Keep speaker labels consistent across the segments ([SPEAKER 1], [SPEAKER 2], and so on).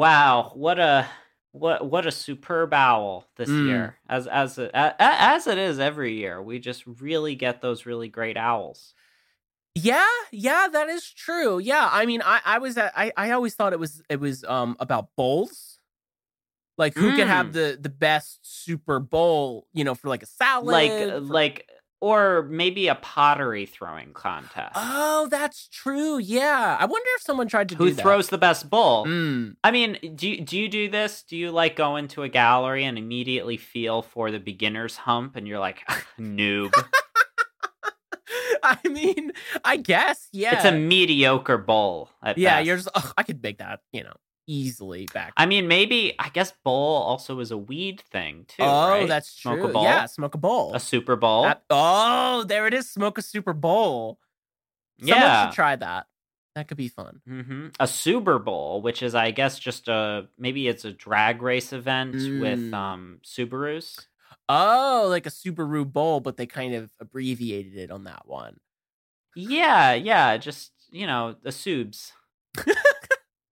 [SPEAKER 1] Wow, what a what what a superb owl this
[SPEAKER 2] Mm.
[SPEAKER 1] year. As as a, as it is every year. We just really get those really great owls.
[SPEAKER 2] Yeah, yeah, that is true. Yeah, I mean, I, I was, at, I, I always thought it was, it was, um, about bowls, like who could have
[SPEAKER 1] Mm.
[SPEAKER 2] the the best Super Bowl, you know, for like a salad.
[SPEAKER 1] Like
[SPEAKER 2] for-
[SPEAKER 1] like or maybe a pottery throwing contest.
[SPEAKER 2] oh, that's true. Yeah, I wonder if someone tried to
[SPEAKER 1] Who
[SPEAKER 2] do that.
[SPEAKER 1] Who throws the best bowl?
[SPEAKER 2] Mm.
[SPEAKER 1] I mean, do you, do you do this? Do you like go into a gallery and immediately feel for the beginner's hump and you're like, noob?
[SPEAKER 2] I mean, I guess, yeah.
[SPEAKER 1] It's a mediocre bowl. At
[SPEAKER 2] yeah.
[SPEAKER 1] best.
[SPEAKER 2] You're just, ugh, I could make that, you know, easily back.
[SPEAKER 1] I mean, maybe I guess bowl also is a weed thing too.
[SPEAKER 2] oh,
[SPEAKER 1] right?
[SPEAKER 2] that's
[SPEAKER 1] Smoke
[SPEAKER 2] true.
[SPEAKER 1] a bowl.
[SPEAKER 2] Yeah, smoke a bowl.
[SPEAKER 1] a Super Bowl.
[SPEAKER 2] At- oh, there it is. Smoke a Super Bowl. Someone
[SPEAKER 1] yeah.
[SPEAKER 2] should try that. That could be fun.
[SPEAKER 1] hmm A Super Bowl, which is, I guess, just a maybe it's a drag race event with
[SPEAKER 2] Mm.
[SPEAKER 1] um Subarus.
[SPEAKER 2] Oh, like a Subaru Bowl, but they kind of abbreviated it on that one.
[SPEAKER 1] Yeah, yeah, just you know the Subs.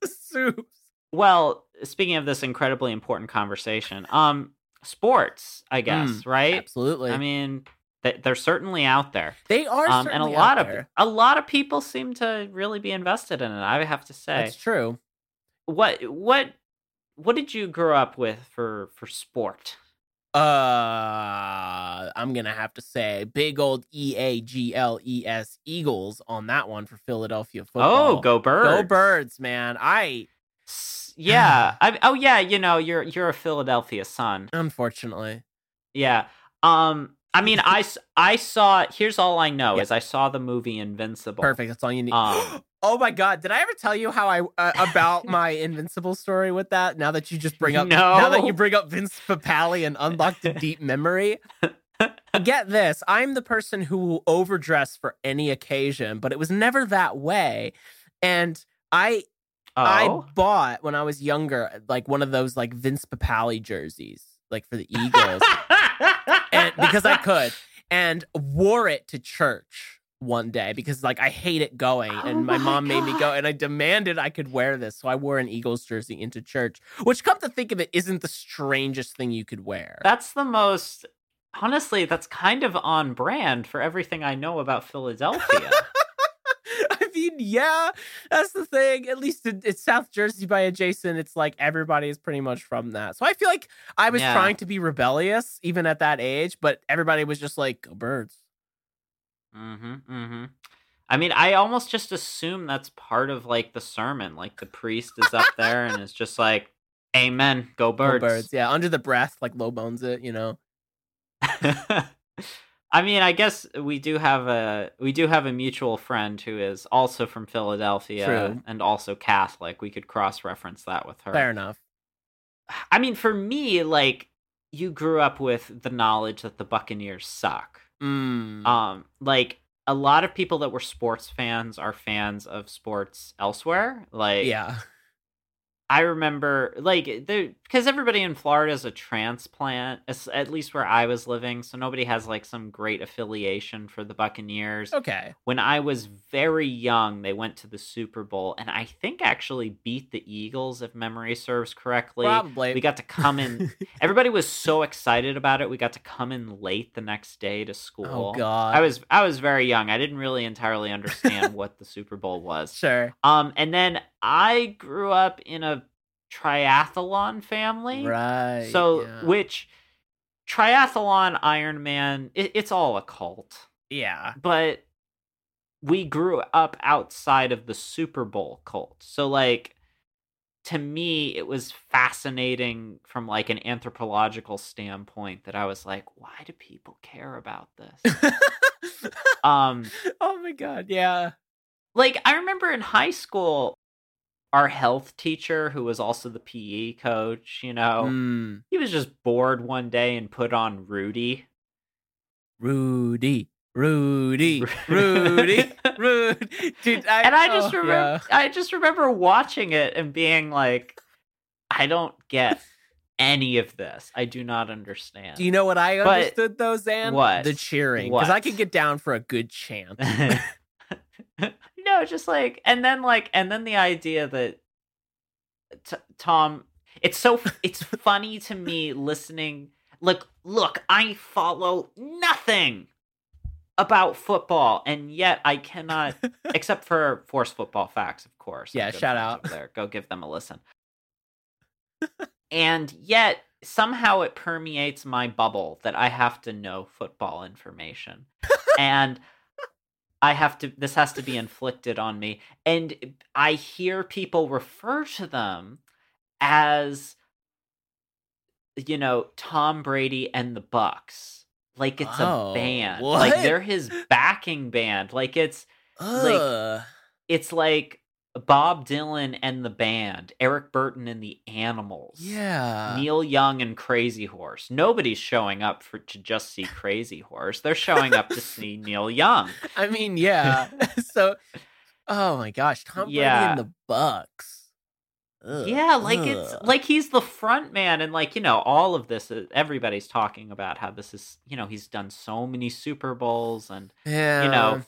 [SPEAKER 2] Soups.
[SPEAKER 1] Well, speaking of this incredibly important conversation, um, sports, I guess,
[SPEAKER 2] Mm,
[SPEAKER 1] right?
[SPEAKER 2] Absolutely.
[SPEAKER 1] I mean, they, they're certainly out there,
[SPEAKER 2] they are
[SPEAKER 1] um, and a lot
[SPEAKER 2] out
[SPEAKER 1] of
[SPEAKER 2] there.
[SPEAKER 1] a lot of people seem to really be invested in it. I have to say,
[SPEAKER 2] That's true.
[SPEAKER 1] what what what did you grow up with for for sport?
[SPEAKER 2] Uh, I'm gonna have to say big old E A G L E S Eagles on that one for Philadelphia football.
[SPEAKER 1] Oh, go birds!
[SPEAKER 2] go birds, man! I
[SPEAKER 1] Yeah. I, oh, yeah. You know, you're you're a Philadelphia son.
[SPEAKER 2] unfortunately.
[SPEAKER 1] Yeah. Um. I mean, I I saw. Here's all I know
[SPEAKER 2] Yeah.
[SPEAKER 1] is I saw the movie Invincible.
[SPEAKER 2] Perfect. That's all you need.
[SPEAKER 1] Um,
[SPEAKER 2] oh my god! Did I ever tell you how I uh, about my Invincible story with that? Now that you just bring up, no. now that you bring up Vince Papale and unlocked a deep memory. Get this: I'm the person who will overdress for any occasion, but it was never that way. And I,
[SPEAKER 1] Oh.
[SPEAKER 2] I bought when I was younger, like one of those like Vince Papale jerseys, like for the Eagles, and because I could, and wore it to church one day because like I hate it going,
[SPEAKER 1] Oh
[SPEAKER 2] and my,
[SPEAKER 1] my
[SPEAKER 2] mom made me go, and I demanded I could wear this, so I wore an Eagles jersey into church. Which, come to think of it, isn't the strangest thing you could wear.
[SPEAKER 1] That's the most. Honestly, that's kind of on brand for everything I know about Philadelphia.
[SPEAKER 2] Mean, yeah, that's the thing. At least it, it's South Jersey by adjacent. It's like everybody is pretty much from that. So I feel like I was
[SPEAKER 1] Yeah.
[SPEAKER 2] trying to be rebellious even at that age, but everybody was just like, go birds.
[SPEAKER 1] mm-hmm. Mm-hmm. I mean, I almost just assume that's part of like the sermon. Like the priest is up there and is just like, "Amen, go
[SPEAKER 2] Go
[SPEAKER 1] birds."
[SPEAKER 2] birds. Yeah, under the breath, like low bones it, you know.
[SPEAKER 1] I mean, I guess we do have a we do have a mutual friend who is also from Philadelphia
[SPEAKER 2] True.
[SPEAKER 1] and also Catholic. We could cross reference that with her.
[SPEAKER 2] Fair enough.
[SPEAKER 1] I mean, for me, like you grew up with the knowledge that the Buccaneers suck.
[SPEAKER 2] Mm.
[SPEAKER 1] Um, like a lot of people that were sports fans are fans of sports elsewhere. Like,
[SPEAKER 2] yeah.
[SPEAKER 1] I remember like because everybody in Florida is a transplant, at least where I was living, so nobody has like some great affiliation for the Buccaneers.
[SPEAKER 2] Okay.
[SPEAKER 1] When I was very young, they went to the Super Bowl and I think actually beat the Eagles, if memory serves correctly.
[SPEAKER 2] Probably.
[SPEAKER 1] We got to come in. Everybody was so excited about it. We got to come in late the next day to school.
[SPEAKER 2] oh god.
[SPEAKER 1] I was I was very young. I didn't really entirely understand what the Super Bowl was.
[SPEAKER 2] sure.
[SPEAKER 1] Um, and then I grew up in a triathlon family.
[SPEAKER 2] Right.
[SPEAKER 1] So,
[SPEAKER 2] yeah.
[SPEAKER 1] which triathlon, Ironman, it, it's all a cult.
[SPEAKER 2] yeah.
[SPEAKER 1] But we grew up outside of the Super Bowl cult. So, like, to me it was fascinating from like an anthropological standpoint that I was like, why do people care about this? um
[SPEAKER 2] oh my god, yeah.
[SPEAKER 1] like I remember in high school our health teacher who was also the PE coach, you know,
[SPEAKER 2] Mm,
[SPEAKER 1] he was just bored one day and put on Rudy.
[SPEAKER 2] Rudy, Rudy, Rudy, Rudy. Dude, I,
[SPEAKER 1] and I just
[SPEAKER 2] oh,
[SPEAKER 1] remember I just remember watching it and being like I don't get any of this. I do not understand.
[SPEAKER 2] Do you know what I
[SPEAKER 1] But-
[SPEAKER 2] understood though, Xan?
[SPEAKER 1] What?
[SPEAKER 2] The cheering. Because I could get down for a good chant.
[SPEAKER 1] no, just like, and then like, and then the idea that t- Tom, it's so, it's funny to me listening. Like, look, I follow nothing about football, and yet I cannot, except for Force Football Facts, of course.
[SPEAKER 2] Yeah, shout out.
[SPEAKER 1] there. Go give them a listen. and yet somehow it permeates my bubble that I have to know football information. and I have to this has to be inflicted on me. And I hear people refer to them as you know, Tom Brady and the Bucks. Like it's
[SPEAKER 2] Oh,
[SPEAKER 1] a band.
[SPEAKER 2] what?
[SPEAKER 1] Like they're his backing band. Like it's
[SPEAKER 2] Ugh.
[SPEAKER 1] it's like Bob Dylan and the band, Eric Burdon and the Animals.
[SPEAKER 2] yeah.
[SPEAKER 1] Neil Young and Crazy Horse. Nobody's showing up for to just see Crazy Horse. They're showing up to see Neil Young.
[SPEAKER 2] I mean, yeah. so, oh my gosh, Tom Brady
[SPEAKER 1] Yeah.
[SPEAKER 2] and the Bucks. Ugh,
[SPEAKER 1] Yeah, like it's like he's the front man and like, you know, all of this is, everybody's talking about how this is, you know, he's done so many Super Bowls and
[SPEAKER 2] yeah,
[SPEAKER 1] you know,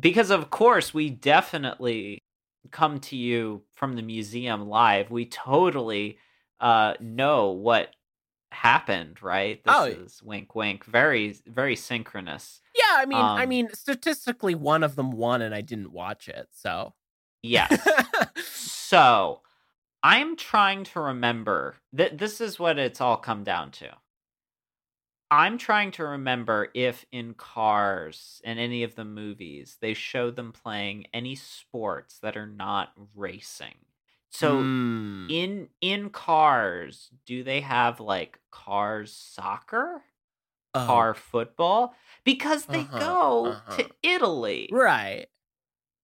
[SPEAKER 1] because of course we definitely come to you from the museum live. We totally uh know what happened, right? This
[SPEAKER 2] Oh.
[SPEAKER 1] is wink wink, very very synchronous.
[SPEAKER 2] yeah. I mean, I
[SPEAKER 1] um,
[SPEAKER 2] mean, statistically, one of them won, and I didn't watch it. So,
[SPEAKER 1] Yes. so, I'm trying to remember that this is what it's all come down to. I'm trying to remember if in Cars and any of the movies they show them playing any sports that are not racing. So
[SPEAKER 2] Mm.
[SPEAKER 1] in in Cars, do they have like Cars soccer,
[SPEAKER 2] Oh,
[SPEAKER 1] car football? Because they
[SPEAKER 2] Uh-huh,
[SPEAKER 1] go
[SPEAKER 2] uh-huh.
[SPEAKER 1] to Italy
[SPEAKER 2] right.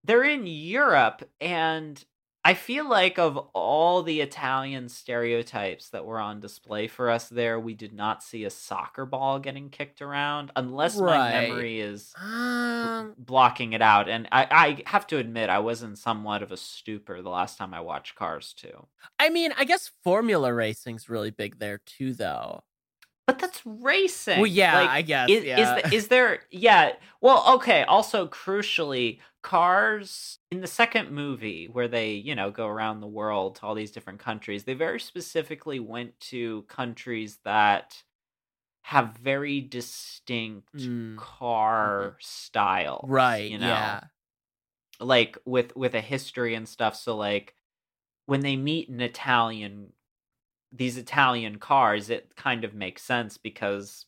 [SPEAKER 1] they're in Europe, and I feel like of all the Italian stereotypes that were on display for us there, we did not see a soccer ball getting kicked around, unless my memory is
[SPEAKER 2] Um,
[SPEAKER 1] blocking it out. And I, I have to admit, I was in somewhat of a stupor the last time I watched Cars 2.
[SPEAKER 2] I mean, I guess Formula Racing's really big there too, though.
[SPEAKER 1] But that's racing.
[SPEAKER 2] Well, yeah,
[SPEAKER 1] Like,
[SPEAKER 2] I guess.
[SPEAKER 1] is,
[SPEAKER 2] yeah.
[SPEAKER 1] is, the, is there yeah well okay also crucially cars in the second movie where they you know go around the world to all these different countries they very specifically went to countries that have very distinct
[SPEAKER 2] Mm,
[SPEAKER 1] car style
[SPEAKER 2] right?
[SPEAKER 1] you know
[SPEAKER 2] Yeah.
[SPEAKER 1] like with with a history and stuff so like when they meet an italian these italian cars it kind of makes sense because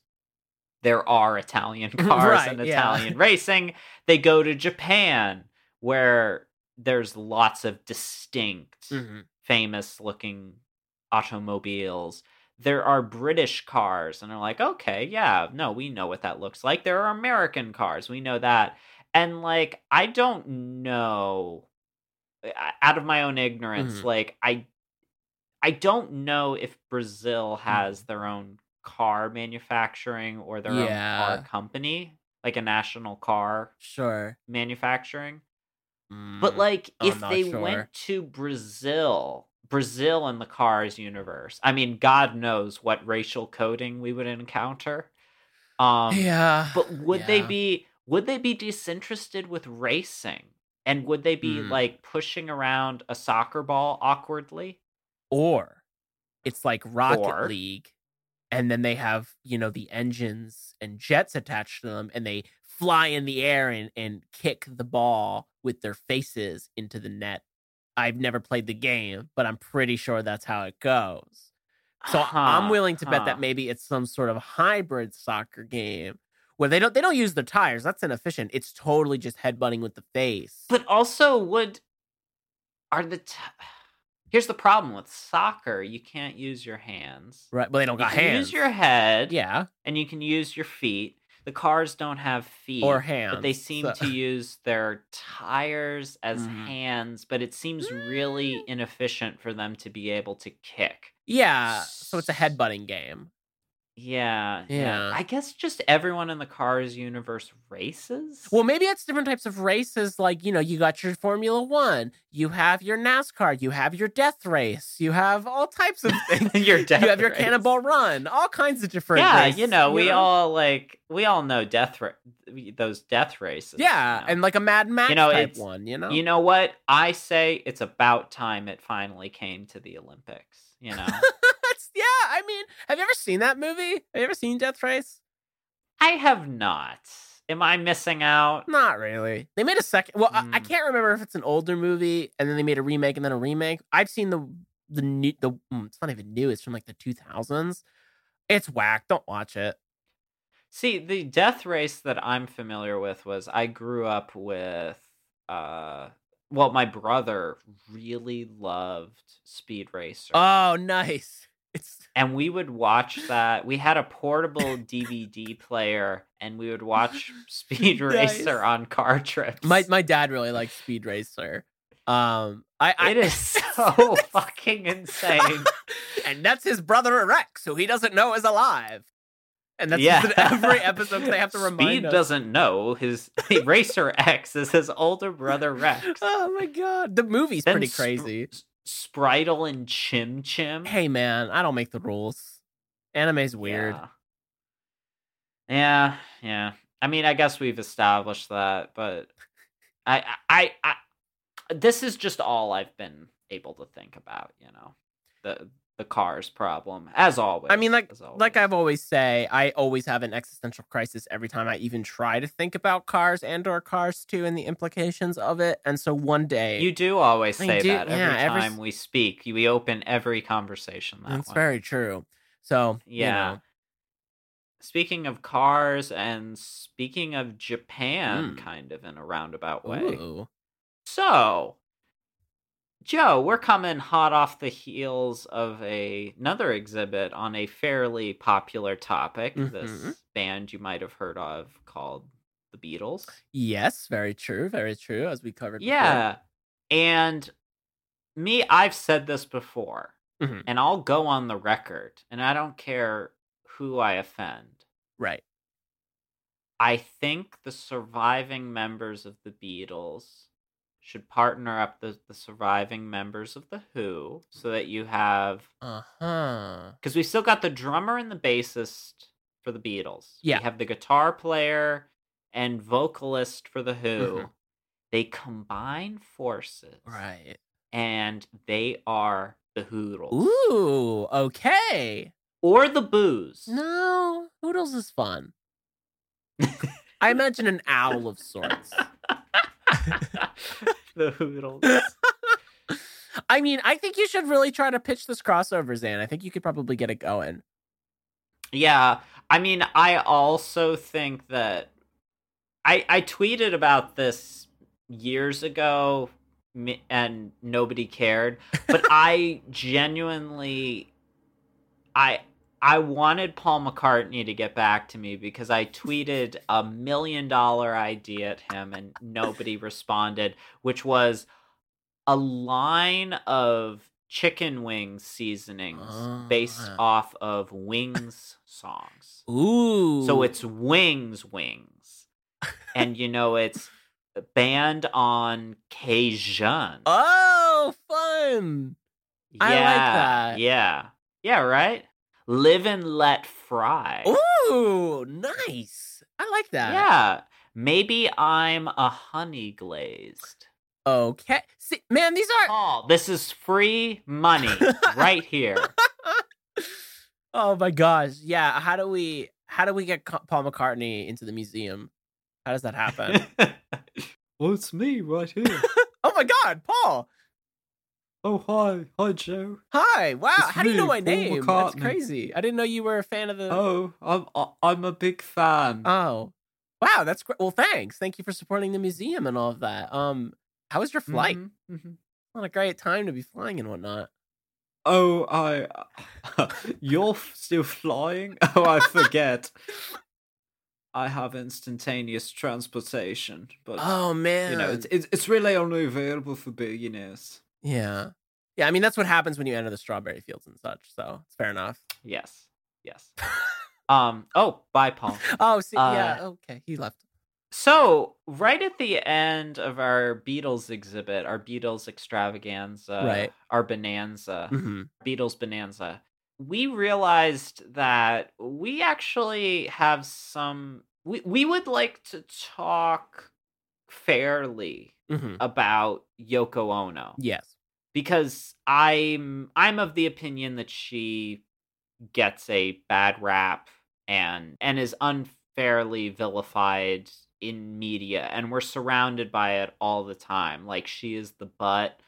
[SPEAKER 1] there are italian cars
[SPEAKER 2] Right,
[SPEAKER 1] and
[SPEAKER 2] yeah.
[SPEAKER 1] italian racing they go to japan where there's lots of distinct
[SPEAKER 2] Mhm.
[SPEAKER 1] famous looking automobiles there are british cars and they're like okay yeah no we know what that looks like there are american cars we know that and like i don't know out of my own ignorance
[SPEAKER 2] Mhm.
[SPEAKER 1] like i i don't know if brazil
[SPEAKER 2] Mm-hmm.
[SPEAKER 1] has their own car manufacturing or their own car company like a national car
[SPEAKER 2] Sure.
[SPEAKER 1] manufacturing but
[SPEAKER 2] Mm.
[SPEAKER 1] like
[SPEAKER 2] I'm
[SPEAKER 1] if they
[SPEAKER 2] sure.
[SPEAKER 1] went to brazil brazil in the cars universe i mean god knows what racial coding we would encounter um
[SPEAKER 2] yeah.
[SPEAKER 1] but would they be would they be disinterested with racing and would they be
[SPEAKER 2] Mm.
[SPEAKER 1] like pushing around a soccer ball awkwardly
[SPEAKER 2] or it's like Rocket
[SPEAKER 1] Or-
[SPEAKER 2] League, and then they have you know the engines and jets attached to them, and they fly in the air and and kick the ball with their faces into the net. I've never played the game, but I'm pretty sure that's how it goes. So I'm willing to bet that maybe it's some sort of hybrid soccer game where they don't they don't use the tires. That's inefficient. It's totally just headbutting with the face.
[SPEAKER 1] but also would are the t- Here's the problem with soccer: you can't use your hands.
[SPEAKER 2] Right. But they don't got hands.
[SPEAKER 1] You
[SPEAKER 2] got
[SPEAKER 1] can
[SPEAKER 2] hands.
[SPEAKER 1] use your head,
[SPEAKER 2] yeah.
[SPEAKER 1] and you can use your feet. The cars don't have feet
[SPEAKER 2] Or hands.
[SPEAKER 1] but they seem
[SPEAKER 2] so-
[SPEAKER 1] to use their tires as
[SPEAKER 2] Mhm.
[SPEAKER 1] hands. But it seems really
[SPEAKER 2] Mm.
[SPEAKER 1] inefficient for them to be able to kick.
[SPEAKER 2] Yeah. So it's a headbutting game.
[SPEAKER 1] Yeah,
[SPEAKER 2] Yeah.
[SPEAKER 1] I guess just everyone in the Cars universe races.
[SPEAKER 2] Well, maybe it's different types of races. Like, you know, you got your Formula One, you have your NASCAR, you have your death race, you have all types of things.
[SPEAKER 1] your death
[SPEAKER 2] you have your
[SPEAKER 1] race.
[SPEAKER 2] Cannonball Run, all kinds of different.
[SPEAKER 1] Yeah,
[SPEAKER 2] races,
[SPEAKER 1] you know, we all like we all know death ra- those death races.
[SPEAKER 2] Yeah,
[SPEAKER 1] you know?
[SPEAKER 2] and like a Mad Max
[SPEAKER 1] You know,
[SPEAKER 2] type one. You know.
[SPEAKER 1] you know what I say? It's about time it finally came to the Olympics. You know,
[SPEAKER 2] Yeah. I mean, have you ever seen that movie? Have you ever seen Death Race?
[SPEAKER 1] I have not. Am I missing out?
[SPEAKER 2] Not really. They made a second. Well, I, I
[SPEAKER 1] Mm.
[SPEAKER 2] can't remember if it's an older movie and then they made a remake and then a remake. I've seen the the new the. mm, It's not even new. It's from like the two thousands. It's whack. Don't watch it.
[SPEAKER 1] See, the death race that I'm familiar with was I grew up with uh well, my brother really loved Speed Racer.
[SPEAKER 2] Oh, nice. It's
[SPEAKER 1] and we would watch that. We had a portable DVD player and we would watch Speed
[SPEAKER 2] Nice.
[SPEAKER 1] Racer on car trips.
[SPEAKER 2] my my dad really likes Speed Racer. Um, I, I
[SPEAKER 1] it is so fucking insane.
[SPEAKER 2] and that's his brother Rex, who he doesn't know is alive. And that's
[SPEAKER 1] yeah.
[SPEAKER 2] every episode they have to remind
[SPEAKER 1] Speed
[SPEAKER 2] us.
[SPEAKER 1] doesn't know his Racer X is his older brother Rex.
[SPEAKER 2] Oh my god, the movie's
[SPEAKER 1] Then
[SPEAKER 2] pretty crazy.
[SPEAKER 1] S- Spritle and Chim Chim.
[SPEAKER 2] Hey man, I don't make the rules. Anime's weird.
[SPEAKER 1] Yeah. yeah, yeah. I mean, I guess we've established that, but I, I, I, I, this is just all I've been able to think about. You know, the the cars problem, as always.
[SPEAKER 2] I mean, like like. I've always say, I always have an existential crisis every time I even try to think about cars and or cars too and the implications of it. And so one day
[SPEAKER 1] You do always say
[SPEAKER 2] do-
[SPEAKER 1] that every
[SPEAKER 2] yeah, every
[SPEAKER 1] time we speak. We open every conversation that
[SPEAKER 2] that's very true. So
[SPEAKER 1] Yeah.
[SPEAKER 2] you
[SPEAKER 1] Speaking of cars and speaking of Japan,
[SPEAKER 2] Mm.
[SPEAKER 1] kind of in a roundabout way.
[SPEAKER 2] ooh.
[SPEAKER 1] So, Joe, we're coming hot off the heels of a, another exhibit on a fairly popular topic.
[SPEAKER 2] Mhm.
[SPEAKER 1] This band you might have heard of called the Beatles.
[SPEAKER 2] Yes, very true, very true. As we covered. before.
[SPEAKER 1] Yeah. And me, I've said this before,
[SPEAKER 2] Mhm.
[SPEAKER 1] and I'll go on the record, and I don't care who I offend.
[SPEAKER 2] right.
[SPEAKER 1] I think the surviving members of the Beatles should partner up the, the surviving members of the Who so that you have
[SPEAKER 2] Uh huh.
[SPEAKER 1] because we still got the drummer and the bassist for the Beatles.
[SPEAKER 2] Yeah.
[SPEAKER 1] We have the guitar player and vocalist for the Who.
[SPEAKER 2] Mhm.
[SPEAKER 1] They combine forces.
[SPEAKER 2] Right.
[SPEAKER 1] And they are the Hoodles.
[SPEAKER 2] Ooh. Okay.
[SPEAKER 1] Or the Boos.
[SPEAKER 2] No, Hoodles is fun. I imagine an owl of sorts.
[SPEAKER 1] the Hoodles.
[SPEAKER 2] I mean, I think you should really try to pitch this crossover, Xan. I think you could probably get it going.
[SPEAKER 1] Yeah, I mean, I also think that I I tweeted about this years ago, and nobody cared. But I genuinely, I I wanted Paul McCartney to get back to me because I tweeted a million dollar idea at him, and nobody responded, which was a line of chicken wing seasonings based
[SPEAKER 2] Ah.
[SPEAKER 1] off of Wings songs.
[SPEAKER 2] Ooh.
[SPEAKER 1] So it's Wings Wings. and you know it's band on Cajun.
[SPEAKER 2] Oh, fun.
[SPEAKER 1] yeah,
[SPEAKER 2] I like that.
[SPEAKER 1] Yeah. Yeah, right? Live and let fry.
[SPEAKER 2] Ooh, nice. I like that.
[SPEAKER 1] Yeah. Maybe I'm a honey glazed.
[SPEAKER 2] Okay. See, man, these are.
[SPEAKER 1] Paul, this is free money right here.
[SPEAKER 2] oh my gosh. Yeah. How do we? How do we get Paul McCartney into the museum? How does that happen?
[SPEAKER 1] well, it's me right here.
[SPEAKER 2] oh my God, Paul.
[SPEAKER 1] Oh, hi. Hi, Joe.
[SPEAKER 2] Hi. Wow.
[SPEAKER 1] It's
[SPEAKER 2] How do you know my
[SPEAKER 1] Paul
[SPEAKER 2] name? That's crazy. I didn't know you were a fan of the.
[SPEAKER 1] Oh, I'm I'm a big fan.
[SPEAKER 2] Oh. Wow, that's great. Well, thanks. Thank you for supporting the museum and all of that. Um, how was your flight?
[SPEAKER 1] Mhm, mhm.
[SPEAKER 2] Not a great time to be flying and whatnot.
[SPEAKER 1] Oh, I. You're still flying? Oh, I forget. I have instantaneous transportation, but
[SPEAKER 2] Oh man.
[SPEAKER 1] you know, it's, it's it's really only available for billionaires.
[SPEAKER 2] Yeah. Yeah, I mean that's what happens when you enter the strawberry fields and such, so it's fair enough.
[SPEAKER 1] Yes, yes. um. Oh, bye, Paul.
[SPEAKER 2] Oh, see, yeah,
[SPEAKER 1] Uh,
[SPEAKER 2] okay, he left.
[SPEAKER 1] So, right at the end of our Beatles exhibit, our Beatles extravaganza,
[SPEAKER 2] Right.
[SPEAKER 1] our bonanza,
[SPEAKER 2] hmm
[SPEAKER 1] Beatles bonanza, we realized that we actually have some. We, we would like to talk fairly
[SPEAKER 2] hmm
[SPEAKER 1] about Yoko Ono.
[SPEAKER 2] Yes.
[SPEAKER 1] because I'm I'm of the opinion that she gets a bad rap and and is unfairly vilified in media and we're surrounded by it all the time. Like she is the butt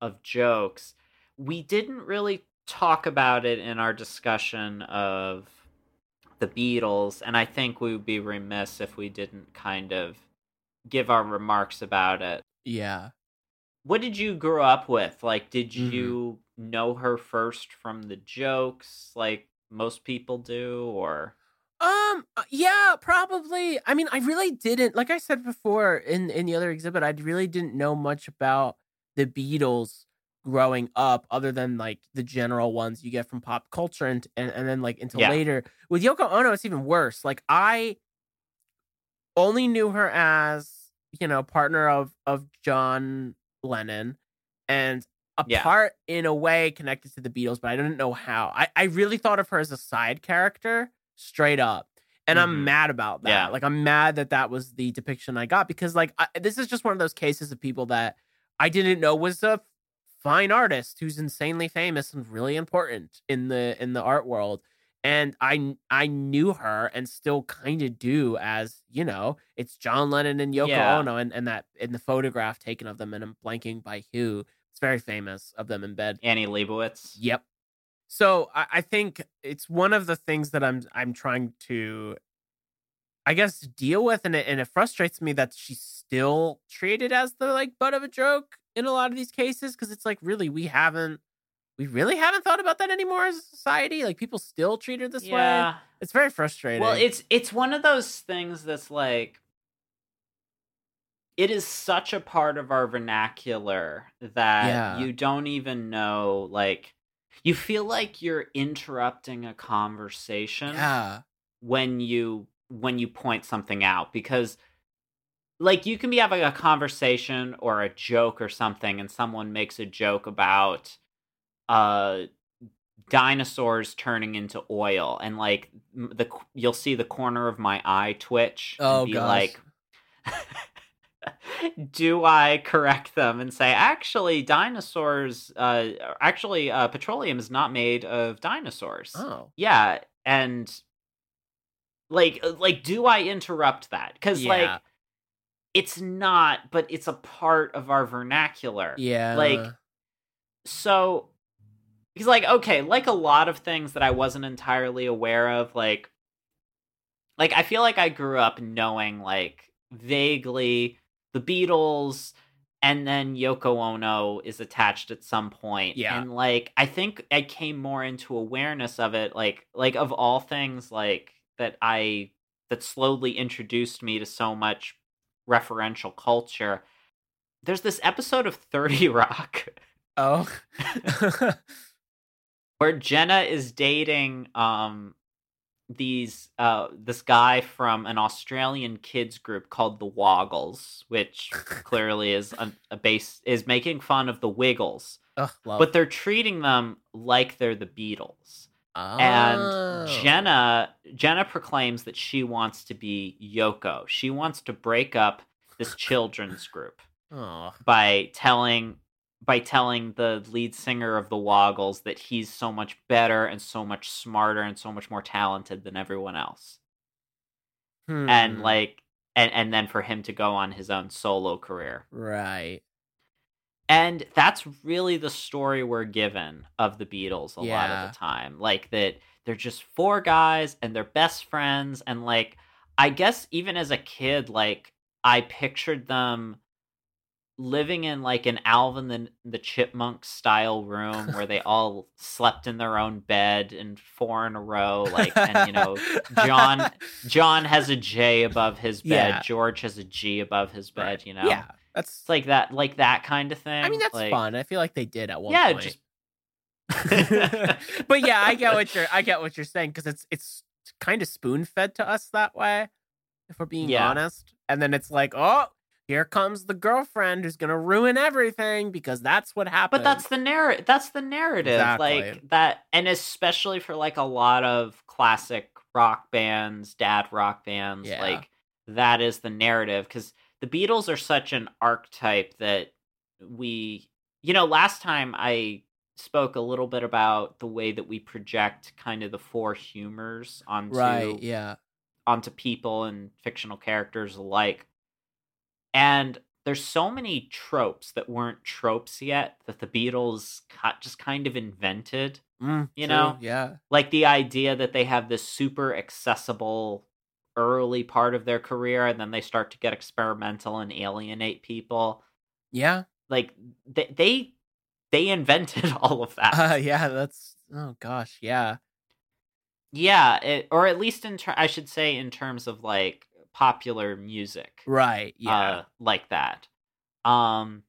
[SPEAKER 1] of jokes. We didn't really talk about it in our discussion of the Beatles and I think we would be remiss if we didn't kind of give our remarks about it
[SPEAKER 2] Yeah.
[SPEAKER 1] what did you grow up with? Like, did
[SPEAKER 2] Mhm.
[SPEAKER 1] you know her first from the jokes, like most people do, or
[SPEAKER 2] Um. uh, Yeah. Probably. I mean, I really didn't. Like I said before in in the other exhibit, I really didn't know much about the Beatles growing up, other than like the general ones you get from pop culture, and and, and then like until
[SPEAKER 1] Yeah.
[SPEAKER 2] later with Yoko Ono, it's even worse. Like I only knew her as you know partner of of John Lennon, and a
[SPEAKER 1] Yeah.
[SPEAKER 2] part in a way connected to the Beatles, but I didn't know how. I, I really thought of her as a side character, straight up. And
[SPEAKER 1] Mhm.
[SPEAKER 2] I'm mad about that.
[SPEAKER 1] Yeah.
[SPEAKER 2] Like I'm mad that that was the depiction I got because like I, this is just one of those cases of people that I didn't know was a fine artist who's insanely famous and really important in the in the art world. And I I knew her and still kind of do as you know it's John Lennon and Yoko
[SPEAKER 1] Yeah.
[SPEAKER 2] Ono and, and that in the photograph taken of them and I'm blanking by who it's very famous of them in bed
[SPEAKER 1] Annie Leibovitz?
[SPEAKER 2] Yep. So I, I think it's one of the things that I'm I'm trying to, I guess, deal with, and it and it frustrates me that she's still treated as the like butt of a joke in a lot of these cases because it's like really we haven't we really haven't thought about that anymore as a society. Like people still treat her this way.
[SPEAKER 1] Yeah.
[SPEAKER 2] It's very frustrating.
[SPEAKER 1] Well, it's it's one of those things that's like it is such a part of our vernacular that
[SPEAKER 2] Yeah.
[SPEAKER 1] you don't even know like you feel like you're interrupting a conversation
[SPEAKER 2] yeah,
[SPEAKER 1] when you when you point something out because like you can be having a conversation or a joke or something and someone makes a joke about uh dinosaurs turning into oil and like the you'll see the corner of my eye twitch and
[SPEAKER 2] Oh,
[SPEAKER 1] be
[SPEAKER 2] gosh.
[SPEAKER 1] like do I correct them and say actually dinosaurs uh actually uh petroleum is not made of dinosaurs
[SPEAKER 2] oh.
[SPEAKER 1] Yeah and like uh, like do i interrupt that? Because
[SPEAKER 2] Yeah.
[SPEAKER 1] like it's not but it's a part of our vernacular.
[SPEAKER 2] Yeah,
[SPEAKER 1] like so he's like okay like a lot of things that i wasn't entirely aware of like like i feel like i grew up knowing like vaguely the beatles and then yoko ono is attached at some point.
[SPEAKER 2] Yeah.
[SPEAKER 1] and like i think i came more into awareness of it like like of all things like that i that slowly introduced me to so much referential culture. There's this episode of 30 rock.
[SPEAKER 2] Oh,
[SPEAKER 1] where Jenna is dating um these uh this guy from an Australian kids group called the Woggles, which clearly is a, a base is making fun of the Wiggles,
[SPEAKER 2] Ugh,
[SPEAKER 1] but they're treating them like they're the Beatles. And
[SPEAKER 2] Oh.
[SPEAKER 1] Jenna Jenna proclaims that she wants to be Yoko. She wants to break up this children's group
[SPEAKER 2] Oh,
[SPEAKER 1] by telling by telling the lead singer of the Woggles that he's so much better and so much smarter and so much more talented than everyone else. And
[SPEAKER 2] hmm,
[SPEAKER 1] like and and then for him to go on his own solo career.
[SPEAKER 2] right.
[SPEAKER 1] And that's really the story we're given of the Beatles a lot of the time. Like that they're just four guys and they're best friends and like I guess even as a kid like I pictured them living in like an Alvin the, the Chipmunk style room where they all slept in their own bed and four in a row. Like, and you know, John John has a J above his bed.
[SPEAKER 2] Yeah.
[SPEAKER 1] George has a G above his bed.
[SPEAKER 2] Right.
[SPEAKER 1] You know,
[SPEAKER 2] Yeah, that's.
[SPEAKER 1] it's like that, like that kind of thing.
[SPEAKER 2] I mean, that's
[SPEAKER 1] like,
[SPEAKER 2] fun. I feel like they did at one
[SPEAKER 1] Yeah,
[SPEAKER 2] point.
[SPEAKER 1] just
[SPEAKER 2] but yeah, I get what you're. I get what you're saying because it's it's kind of spoon fed to us that way, if we're being
[SPEAKER 1] Yeah.
[SPEAKER 2] honest. And then it's like, oh, here comes the girlfriend who's gonna ruin everything because that's what happened.
[SPEAKER 1] but that's the narrative that's the narrative
[SPEAKER 2] Exactly.
[SPEAKER 1] like that and especially for like a lot of classic rock bands dad rock bands
[SPEAKER 2] Yeah.
[SPEAKER 1] like that is the narrative because the beatles are such an archetype that we you know last time i spoke a little bit about the way that we project kind of the four humors onto
[SPEAKER 2] right. Yeah.
[SPEAKER 1] onto people and fictional characters alike. And there's so many tropes that weren't tropes yet that the Beatles just kind of invented.
[SPEAKER 2] Mm,
[SPEAKER 1] You
[SPEAKER 2] true,
[SPEAKER 1] know?
[SPEAKER 2] Yeah.
[SPEAKER 1] Like the idea that they have this super accessible early part of their career and then they start to get experimental and alienate people.
[SPEAKER 2] Yeah.
[SPEAKER 1] Like they they, they invented all of that.
[SPEAKER 2] Uh, yeah. That's. Oh gosh. Yeah.
[SPEAKER 1] yeah, it, or at least in ter- I should say in terms of like popular music.
[SPEAKER 2] Right. Yeah.
[SPEAKER 1] uh, like that. Um,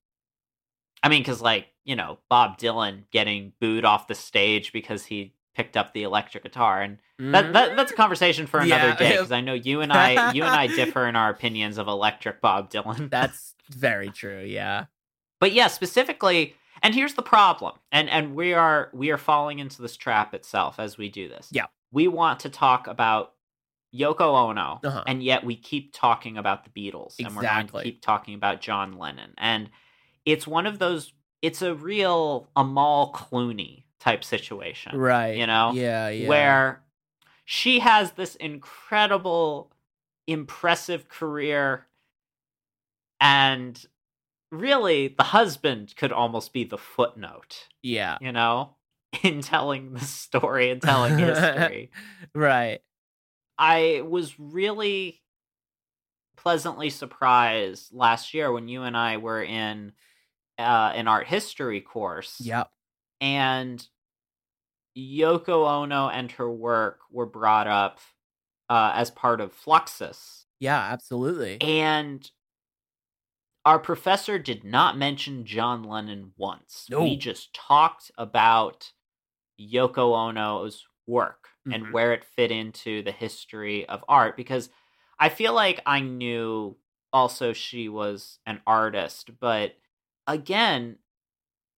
[SPEAKER 1] I mean, because like you know Bob Dylan getting booed off the stage because he picked up the electric guitar, and that, that that's a conversation for another
[SPEAKER 2] Yeah.
[SPEAKER 1] day. Because I know you and I you and I differ in our opinions of electric Bob Dylan.
[SPEAKER 2] That's very true. Yeah.
[SPEAKER 1] but yeah, specifically, and here's the problem, and and we are we are falling into this trap itself as we do this.
[SPEAKER 2] Yeah.
[SPEAKER 1] we want to talk about Yoko Ono,
[SPEAKER 2] Uh-huh.
[SPEAKER 1] and yet we keep talking about the Beatles, and we're going to keep talking about John Lennon, and it's one of those. It's a real Amal Clooney type situation,
[SPEAKER 2] Right.
[SPEAKER 1] You know,
[SPEAKER 2] Yeah. Yeah.
[SPEAKER 1] where she has this incredible, impressive career, and really the husband could almost be the footnote,
[SPEAKER 2] Yeah.
[SPEAKER 1] you know, in telling the story and telling history.
[SPEAKER 2] Right.
[SPEAKER 1] I was really pleasantly surprised last year when you and I were in uh, an art history course.
[SPEAKER 2] Yep.
[SPEAKER 1] And Yoko Ono and her work were brought up uh, as part of Fluxus.
[SPEAKER 2] Yeah. Absolutely.
[SPEAKER 1] And our professor did not mention John Lennon once.
[SPEAKER 2] No.
[SPEAKER 1] We just talked about Yoko Ono's work
[SPEAKER 2] Mhm.
[SPEAKER 1] and where it fit into the history of art because I feel like I knew also she was an artist, but again,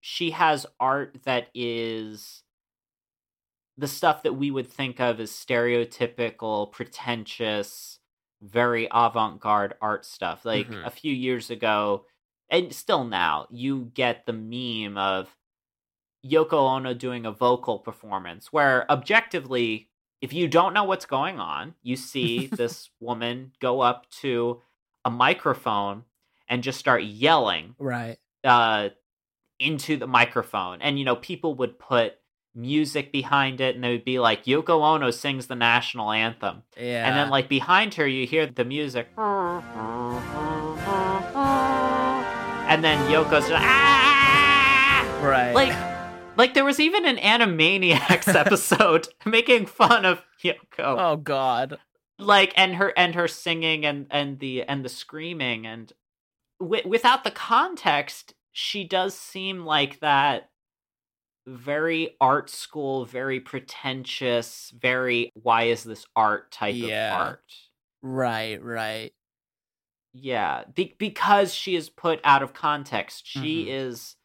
[SPEAKER 1] she has art that is the stuff that we would think of as stereotypical, pretentious, very avant garde art stuff. Like
[SPEAKER 2] Mhm.
[SPEAKER 1] a few years ago, and still now, you get the meme of Yoko Ono doing a vocal performance where objectively, if you don't know what's going on, you see this woman go up to a microphone and just start yelling
[SPEAKER 2] Right.
[SPEAKER 1] uh, into the microphone. And, you know, people would put music behind it and they would be like, Yoko Ono sings the national anthem.
[SPEAKER 2] Yeah.
[SPEAKER 1] And then, like, behind her, you hear the music. And then Yoko's just, ah!
[SPEAKER 2] right.
[SPEAKER 1] Like, like there was even an Animaniacs episode making fun of Yoko
[SPEAKER 2] oh God.
[SPEAKER 1] like and her and her singing and and the and the screaming and wi- without the context she does seem like that very art school very pretentious very why is this art type
[SPEAKER 2] Yeah.
[SPEAKER 1] of art
[SPEAKER 2] Right. Right.
[SPEAKER 1] yeah be- because she is put out of context she
[SPEAKER 2] Mhm.
[SPEAKER 1] is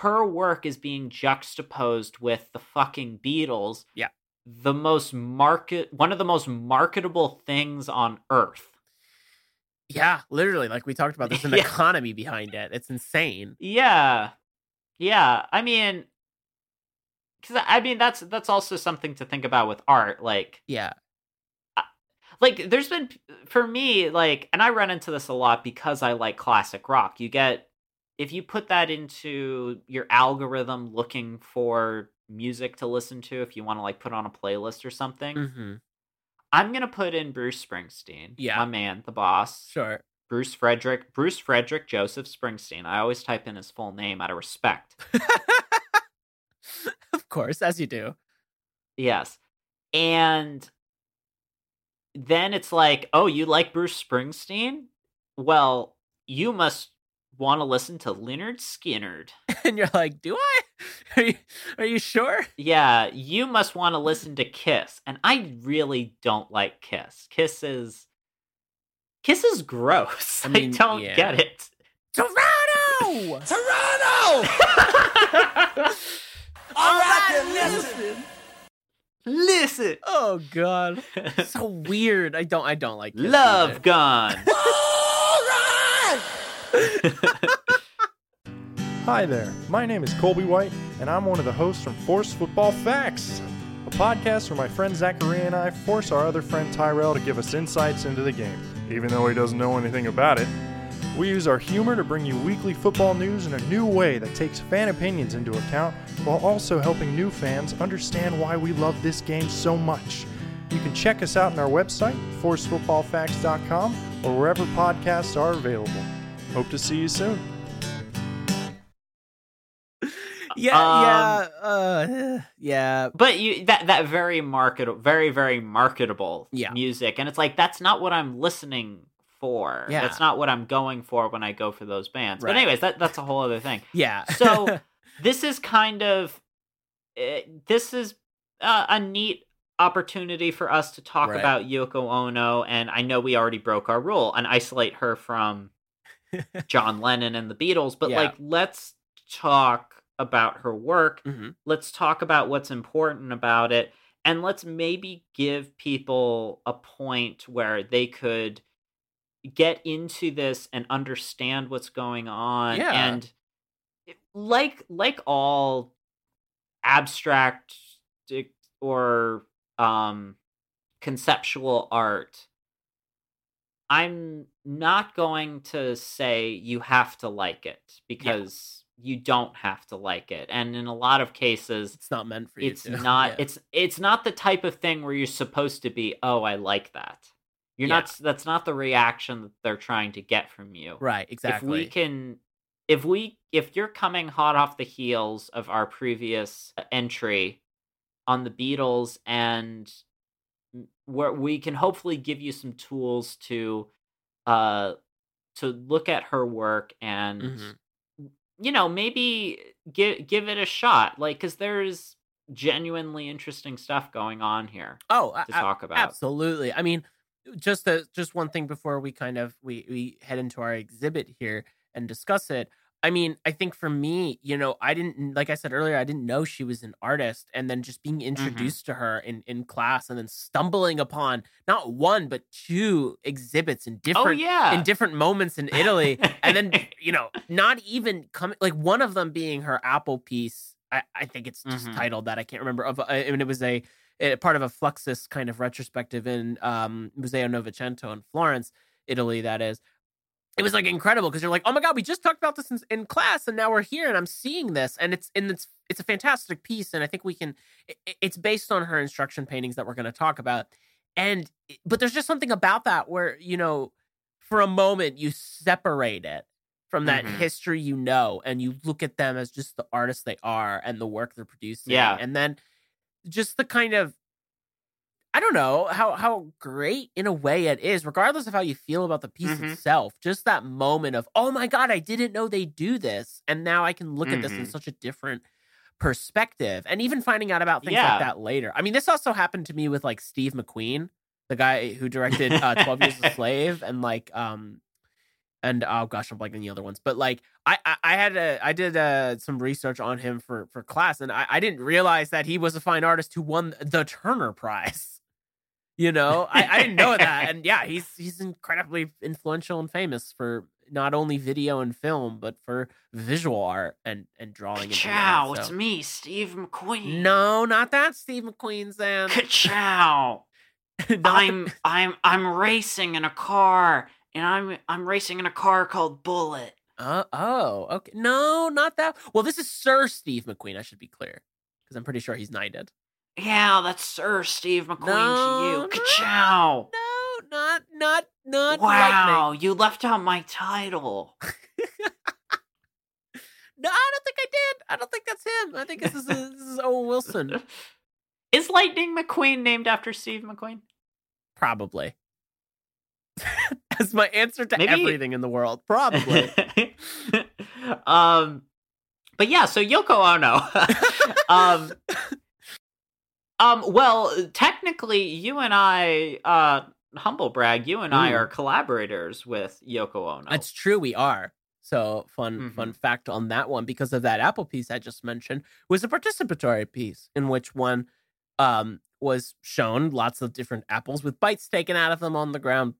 [SPEAKER 1] her work is being juxtaposed with the fucking beatles
[SPEAKER 2] Yeah.
[SPEAKER 1] the most market one of the most marketable things on earth
[SPEAKER 2] Yeah. Literally, like we talked about, there's an
[SPEAKER 1] Yeah.
[SPEAKER 2] economy behind it. It's insane.
[SPEAKER 1] yeah yeah i mean because i mean that's that's also something to think about with art like
[SPEAKER 2] Yeah.
[SPEAKER 1] like there's been for me like and i run into this a lot because i like classic rock you get if you put that into your algorithm looking for music to listen to if you want to like put on a playlist or something
[SPEAKER 2] Mm-hmm.
[SPEAKER 1] i'm gonna put in bruce springsteen
[SPEAKER 2] Yeah.
[SPEAKER 1] my man the boss
[SPEAKER 2] Sure.
[SPEAKER 1] Bruce Frederick, Bruce Frederick Joseph Springsteen. I always type in his full name out of respect.
[SPEAKER 2] of course, as you do.
[SPEAKER 1] Yes. And then it's like, oh, you like Bruce Springsteen? Well, you must want to listen to Lynyrd Skynyrd.
[SPEAKER 2] and you're like, do I? Are you, are you sure?
[SPEAKER 1] Yeah, you must want to listen to Kiss. And I really don't like Kiss. Kiss is Kiss is gross. I, mean, I don't yeah. get it.
[SPEAKER 2] Toronto!
[SPEAKER 3] Toronto! All right, listen.
[SPEAKER 1] Listen.
[SPEAKER 2] Oh god. so weird. I don't I don't like Kiss
[SPEAKER 1] Love
[SPEAKER 2] either.
[SPEAKER 1] Gun.
[SPEAKER 4] Hi there, my name is Colby White, and I'm one of the hosts from Force Football Facts, a podcast where my friend Zachary and I force our other friend Tyrell to give us insights into the game, even though he doesn't know anything about it. We use our humor to bring you weekly football news in a new way that takes fan opinions into account while also helping new fans understand why we love this game so much. You can check us out on our website, forcefootballfacts.com, or wherever podcasts are available. Hope to see you soon.
[SPEAKER 2] Yeah, um, yeah, uh, yeah.
[SPEAKER 1] But you that that very marketable, very very marketable
[SPEAKER 2] yeah.
[SPEAKER 1] music, and it's like that's not what I'm listening for.
[SPEAKER 2] Yeah.
[SPEAKER 1] That's not what I'm going for when I go for those bands.
[SPEAKER 2] Right.
[SPEAKER 1] But anyways, that that's a whole other thing.
[SPEAKER 2] Yeah.
[SPEAKER 1] so this is kind of uh, this is uh, a neat opportunity for us to talk
[SPEAKER 2] Right.
[SPEAKER 1] about Yoko Ono, and I know we already broke our rule and isolate her from John Lennon and the Beatles, but
[SPEAKER 2] Yeah.
[SPEAKER 1] like let's talk about her work.
[SPEAKER 2] Mhm.
[SPEAKER 1] Let's talk about what's important about it, and let's maybe give people a point where they could get into this and understand what's going on
[SPEAKER 2] Yeah.
[SPEAKER 1] and like like all abstract or um conceptual art i'm not going to say you have to like it because you don't have to like it and in a lot of cases
[SPEAKER 2] It's not meant for you.
[SPEAKER 1] it's
[SPEAKER 2] to.
[SPEAKER 1] not
[SPEAKER 2] Yeah.
[SPEAKER 1] it's it's not the type of thing where you're supposed to be oh i like that you're not that's not the reaction that they're trying to get from you
[SPEAKER 2] right. Exactly.
[SPEAKER 1] if we can if we if you're coming hot off the heels of our previous uh, entry on the beatles and where we can hopefully give you some tools to uh to look at her work and
[SPEAKER 2] Mhm.
[SPEAKER 1] you know maybe give give it a shot like because there's genuinely interesting stuff going on here
[SPEAKER 2] oh,
[SPEAKER 1] to
[SPEAKER 2] a-
[SPEAKER 1] talk about
[SPEAKER 2] Absolutely. I mean, just a, just one thing before we kind of we we head into our exhibit here and discuss it. I mean, I think for me, you know, I didn't like I said earlier, I didn't know she was an artist, and then just being introduced to her in in class, and then stumbling upon not one but two exhibits in
[SPEAKER 1] oh
[SPEAKER 2] different
[SPEAKER 1] yeah
[SPEAKER 2] in different moments in Italy, and then you know, not even coming like one of them being her Apple piece. I, I think it's just
[SPEAKER 1] Mhm.
[SPEAKER 2] titled that I can't remember. Of uh, and it was a, a part of a Fluxus kind of retrospective in um, Museo Novecento in Florence, Italy. That is. It was like incredible because you're like, oh my god, we just talked about this in, in class, and now we're here, and I'm seeing this, and it's and it's it's a fantastic piece, and I think we can. It, it's based on her instruction paintings that we're going to talk about, and but there's just something about that where you know, for a moment you separate it from that
[SPEAKER 1] Mhm.
[SPEAKER 2] history you know, and you look at them as just the artists they are and the work they're producing,
[SPEAKER 1] Yeah.
[SPEAKER 2] and then just the kind of I don't know how how great in a way it is, regardless of how you feel about the piece
[SPEAKER 1] Mhm.
[SPEAKER 2] itself. Just that moment of, oh my god, I didn't know they do this, and now I can look at this in
[SPEAKER 1] Mhm.
[SPEAKER 2] such a different perspective, and even finding out about things
[SPEAKER 1] Yeah.
[SPEAKER 2] like that later. I mean, this also happened to me with like Steve McQueen, the guy who directed uh, Twelve Years a Slave, and like um and oh gosh, I'm blanking the other ones. But like I I, I had a I did uh, some research on him for for class, and I, I didn't realize that he was a fine artist who won the Turner Prize. You know, I, I didn't know that, and yeah, he's he's incredibly influential and famous for not only video and film, but for visual art and and drawing. and things like that,
[SPEAKER 1] Ka-chow, it's me, Steve McQueen.
[SPEAKER 2] No, not that Steve McQueen, Xan.
[SPEAKER 1] Ka-chow. I'm I'm I'm racing in a car, and I'm I'm racing in a car called Bullitt.
[SPEAKER 2] Uh, oh, okay. No, not that. Well, this is Sir Steve McQueen. I should be clear because I'm pretty sure he's knighted.
[SPEAKER 1] Yeah, that's Sir Steve McQueen
[SPEAKER 2] No,
[SPEAKER 1] to you. Ka-chow.
[SPEAKER 2] No, not not not
[SPEAKER 1] Wow, you left out my title.
[SPEAKER 2] No, I don't think I did. I don't think that's him. I think this is this is Owen Wilson.
[SPEAKER 1] Is Lightning McQueen named after Steve McQueen?
[SPEAKER 2] Probably. that's my answer to
[SPEAKER 1] Maybe-
[SPEAKER 2] everything in the world. Probably.
[SPEAKER 1] um, but yeah, so Yoko Ono. um, um, well, technically, you and I, uh, humble brag, you and I are collaborators with Yoko Ono.
[SPEAKER 2] That's true, we are. So fun,
[SPEAKER 1] Mhm.
[SPEAKER 2] fun fact on that one because of that Apple piece I just mentioned was a participatory piece in which one um was shown lots of different apples with bites taken out of them on the ground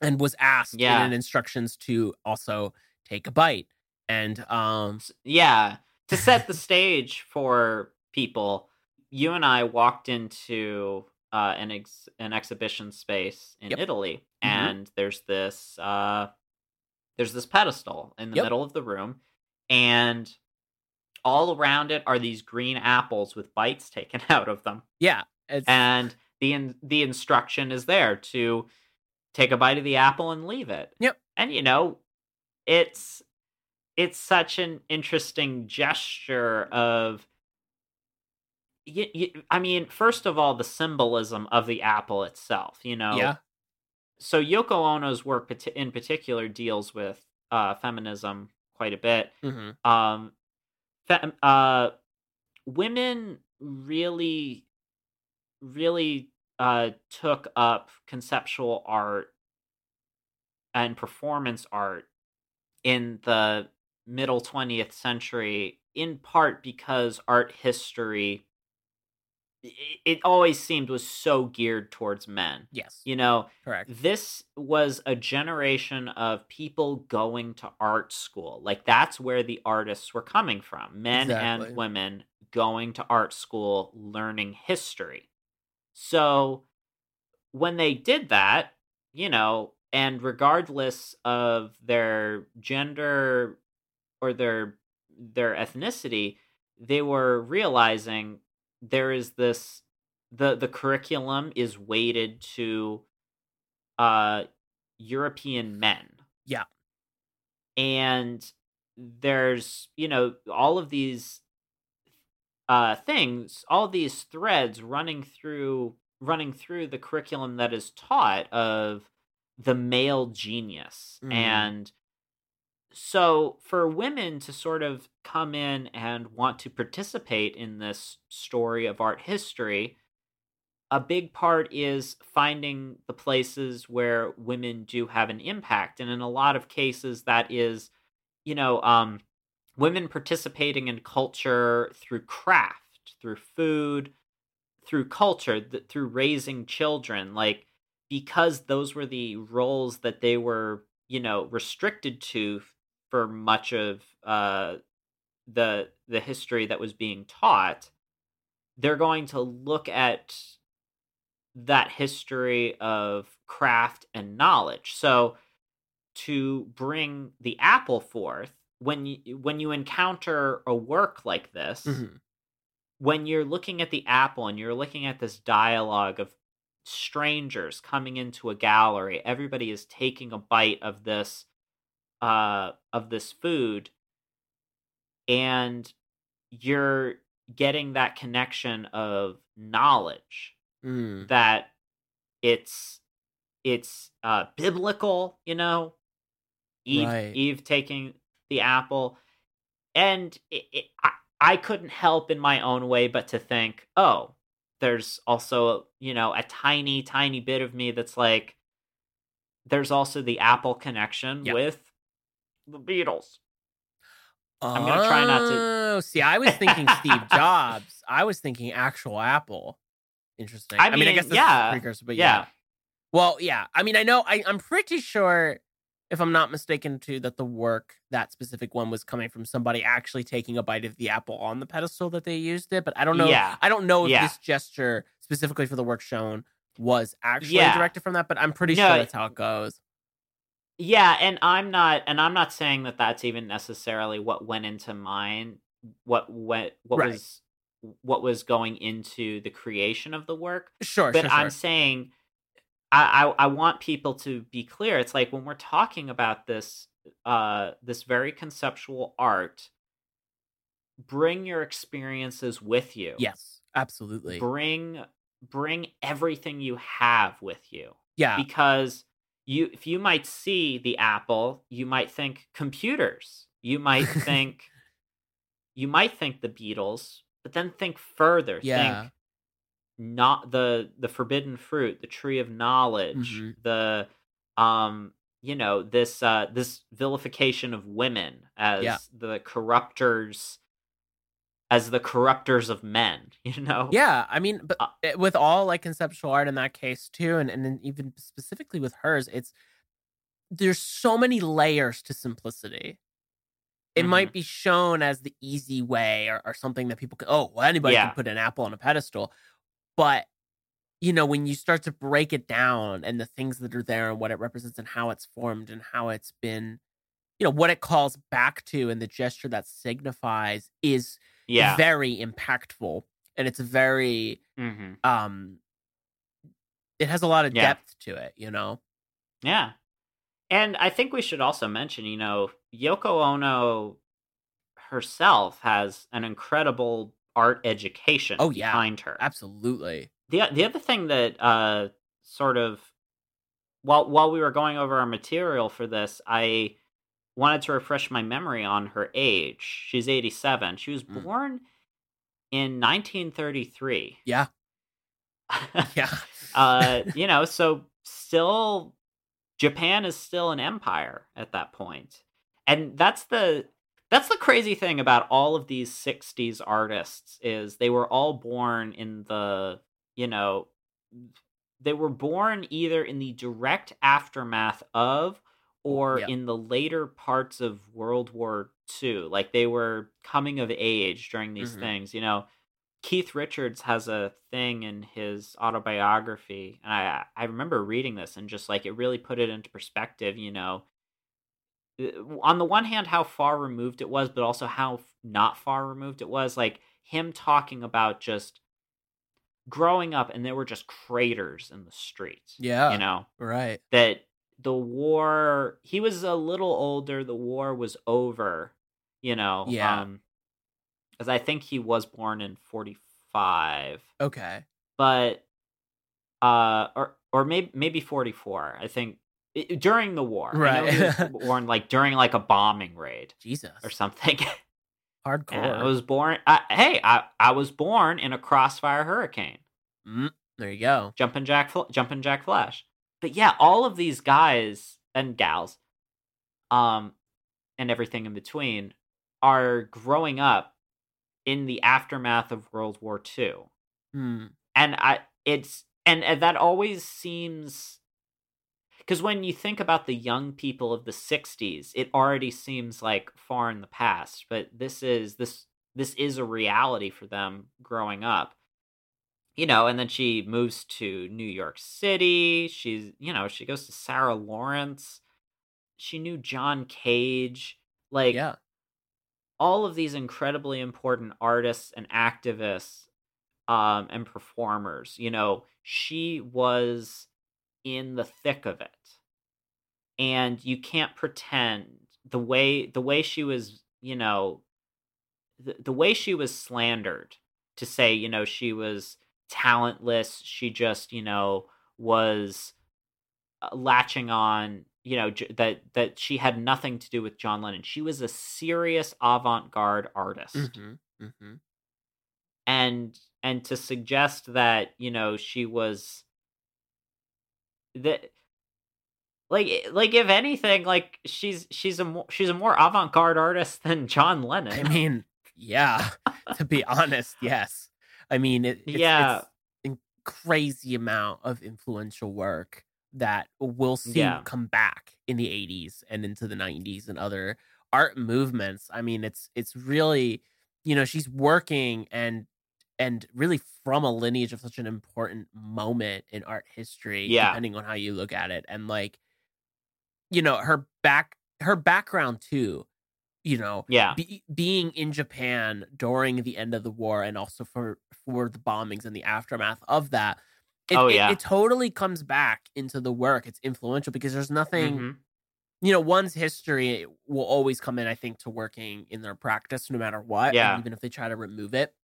[SPEAKER 2] and was asked
[SPEAKER 1] Yeah.
[SPEAKER 2] in instructions to also take a bite. And um
[SPEAKER 1] yeah to set the stage for people you and i walked into uh, an ex- an exhibition space in
[SPEAKER 2] Yep.
[SPEAKER 1] italy
[SPEAKER 2] Mhm.
[SPEAKER 1] and there's this uh, there's this pedestal in the
[SPEAKER 2] Yep.
[SPEAKER 1] middle of the room and all around it are these green apples with bites taken out of them
[SPEAKER 2] yeah, it's
[SPEAKER 1] and the in- the instruction is there to take a bite of the apple and leave it.
[SPEAKER 2] Yep.
[SPEAKER 1] And you know, it's it's such an interesting gesture of y- y- I mean, first of all, the symbolism of the apple itself. You know,
[SPEAKER 2] yeah.
[SPEAKER 1] so Yoko Ono's work in particular deals with uh, feminism quite a bit
[SPEAKER 2] hmm
[SPEAKER 1] um fe- uh women really really uh took up conceptual art and performance art in the middle 20th century in part because art history it always seemed was so geared towards men
[SPEAKER 2] Yes.
[SPEAKER 1] you know
[SPEAKER 2] Correct.
[SPEAKER 1] this was a generation of people going to art school. Like that's where the artists were coming from. Men
[SPEAKER 2] Exactly.
[SPEAKER 1] and women going to art school learning history. So when they did that, you know, and regardless of their gender or their their ethnicity, they were realizing there is this the the curriculum is weighted to uh European men.
[SPEAKER 2] Yeah.
[SPEAKER 1] And there's, you know, all of these uh things, all these threads running through running through the curriculum that is taught of the male genius.
[SPEAKER 2] Mhm.
[SPEAKER 1] And so for women to sort of come in and want to participate in this story of art history, a big part is finding the places where women do have an impact. And in a lot of cases that is you know um women participating in culture through craft through food through culture th- through raising children. Like because those were the roles that they were you know restricted to for much of uh the the history that was being taught they're going to look at that history of craft and knowledge. So to bring the apple forth when you when you encounter a work like this,
[SPEAKER 2] Mhm.
[SPEAKER 1] when you're looking at the apple and you're looking at this dialogue of strangers coming into a gallery, everybody is taking a bite of this uh of this food and you're getting that connection of knowledge
[SPEAKER 2] Mm.
[SPEAKER 1] that it's it's uh biblical you know eve
[SPEAKER 2] Right.
[SPEAKER 1] eve taking the apple and it, it, I, I couldn't help in my own way but to think oh there's also you know a tiny tiny bit of me that's like there's also the apple connection
[SPEAKER 2] Yeah.
[SPEAKER 1] with the beatles I'm gonna try not to-
[SPEAKER 2] Oh, see, I was thinking Steve Jobs. I was thinking actual Apple. Interesting.
[SPEAKER 1] I
[SPEAKER 2] I mean, I guess this
[SPEAKER 1] yeah,
[SPEAKER 2] a precursor, but yeah.
[SPEAKER 1] yeah
[SPEAKER 2] Well, yeah. I mean, I know. I, I'm pretty sure, if I'm not mistaken, too, that the work that specific one was coming from somebody actually taking a bite of the apple on the pedestal that they used it. But I don't know.
[SPEAKER 1] Yeah.
[SPEAKER 2] I don't know if
[SPEAKER 1] Yeah.
[SPEAKER 2] this gesture specifically for the work shown was actually
[SPEAKER 1] Yeah.
[SPEAKER 2] directed from that. But I'm pretty
[SPEAKER 1] No,
[SPEAKER 2] sure that's how it goes.
[SPEAKER 1] Yeah, and I'm not, and I'm not saying that that's even necessarily what went into mine. What went what
[SPEAKER 2] Right.
[SPEAKER 1] was what was going into the creation of the work,
[SPEAKER 2] Sure,
[SPEAKER 1] but
[SPEAKER 2] sure,
[SPEAKER 1] I'm
[SPEAKER 2] sure.
[SPEAKER 1] saying I, I I want people to be clear. It's like when we're talking about this uh this very conceptual art, bring your experiences with you.
[SPEAKER 2] Yes, absolutely.
[SPEAKER 1] Bring bring everything you have with you.
[SPEAKER 2] yeah.
[SPEAKER 1] Because you if you might see the apple, you might think computers. You might think you might think the Beatles, but then think further.
[SPEAKER 2] Yeah.
[SPEAKER 1] Think not the the forbidden fruit, the tree of knowledge,
[SPEAKER 2] Mhm.
[SPEAKER 1] the um you know this uh this vilification of women as
[SPEAKER 2] Yeah.
[SPEAKER 1] the corruptors as the corruptors of men, you know?
[SPEAKER 2] Yeah, I mean, but
[SPEAKER 1] Uh,
[SPEAKER 2] with all like conceptual art in that case too, and and then even specifically with hers, it's there's so many layers to simplicity. It
[SPEAKER 1] Mm-hmm.
[SPEAKER 2] might be shown as the easy way or, or something that people can, oh, well, anybody
[SPEAKER 1] Yeah.
[SPEAKER 2] can put an apple on a pedestal. But, you know, when you start to break it down and the things that are there and what it represents and how it's formed and how it's been, you know, what it calls back to and the gesture that signifies is
[SPEAKER 1] Yeah.
[SPEAKER 2] very impactful. And it's very,
[SPEAKER 1] hmm
[SPEAKER 2] um, it has a lot of
[SPEAKER 1] Yeah.
[SPEAKER 2] depth to it, you know?
[SPEAKER 1] Yeah. And I think we should also mention, you know, Yoko Ono herself has an incredible art education
[SPEAKER 2] Oh, yeah.
[SPEAKER 1] behind her.
[SPEAKER 2] Absolutely.
[SPEAKER 1] The the other thing that uh sort of while while we were going over our material for this, I wanted to refresh my memory on her age. She's 87. She was
[SPEAKER 2] Mm.
[SPEAKER 1] born in 1933.
[SPEAKER 2] Yeah. Yeah.
[SPEAKER 1] uh, you know, so still Japan is still an empire at that point. And that's the that's the crazy thing about all of these 60s artists is they were all born in the, you know, they were born either in the direct aftermath of or
[SPEAKER 2] Yeah.
[SPEAKER 1] in the later parts of World War II. Like they were coming of age during these
[SPEAKER 2] Mhm.
[SPEAKER 1] things, you know. Keith Richards has a thing in his autobiography, and I I remember reading this and just like it really put it into perspective. You know, Uh, on the one hand, how far removed it was, but also how not far removed it was. Like him talking about just growing up, and there were just craters in the streets.
[SPEAKER 2] Yeah.
[SPEAKER 1] you know
[SPEAKER 2] Right.
[SPEAKER 1] that the war. He was a little older. The war was over. You know,
[SPEAKER 2] Yeah.
[SPEAKER 1] um, because I think he was born in forty five
[SPEAKER 2] Okay.
[SPEAKER 1] but uh or or maybe maybe 44 i think i- during the war
[SPEAKER 2] Right.
[SPEAKER 1] he was born like during like a bombing raid
[SPEAKER 2] Jesus.
[SPEAKER 1] or something
[SPEAKER 2] Hardcore.
[SPEAKER 1] And i was born I, hey i i was born in a crossfire hurricane
[SPEAKER 2] Mm, there you go.
[SPEAKER 1] jumping jack jumping jack flash but yeah all of these guys and gals um and everything in between are growing up in the aftermath of world war ii
[SPEAKER 2] Hmm.
[SPEAKER 1] and I it's and, and that always seems because when you think about the young people of the 60s it already seems like far in the past but this is this this is a reality for them growing up you know and then she moves to new york city she's you know she goes to sarah lawrence she knew john cage like
[SPEAKER 2] yeah.
[SPEAKER 1] all of these incredibly important artists and activists um and performers you know she was in the thick of it and you can't pretend the way the way she was you know the, the way she was slandered to say you know she was talentless she just you know was uh, latching on you know j- that that she had nothing to do with John Lennon she was a serious avant-garde artist
[SPEAKER 2] Mm-hmm. Mm-hmm.
[SPEAKER 1] and and to suggest that you know she was that like like if anything like she's she's a more she's a more avant-garde artist than John Lennon
[SPEAKER 2] I mean, yeah. to be honest, yes. I mean, it, it's,
[SPEAKER 1] Yeah.
[SPEAKER 2] it's a crazy amount of influential work that we'll see
[SPEAKER 1] Yeah.
[SPEAKER 2] come back in the 80s and into the 90s and other art movements. I mean, it's it's really, you know, she's working and and really from a lineage of such an important moment in art history,
[SPEAKER 1] Yeah.
[SPEAKER 2] depending on how you look at it. And like, you know, her back her background too, you know,
[SPEAKER 1] yeah
[SPEAKER 2] be, being in Japan during the end of the war and also for for the bombings and the aftermath of that, it,
[SPEAKER 1] Oh,
[SPEAKER 2] it-
[SPEAKER 1] yeah.
[SPEAKER 2] it, totally comes back into the work. It's influential because there's nothing,
[SPEAKER 1] Mhm.
[SPEAKER 2] you know, one's history will always come in, I think, to working in their practice no matter what.
[SPEAKER 1] Yeah.
[SPEAKER 2] even if they try to remove it.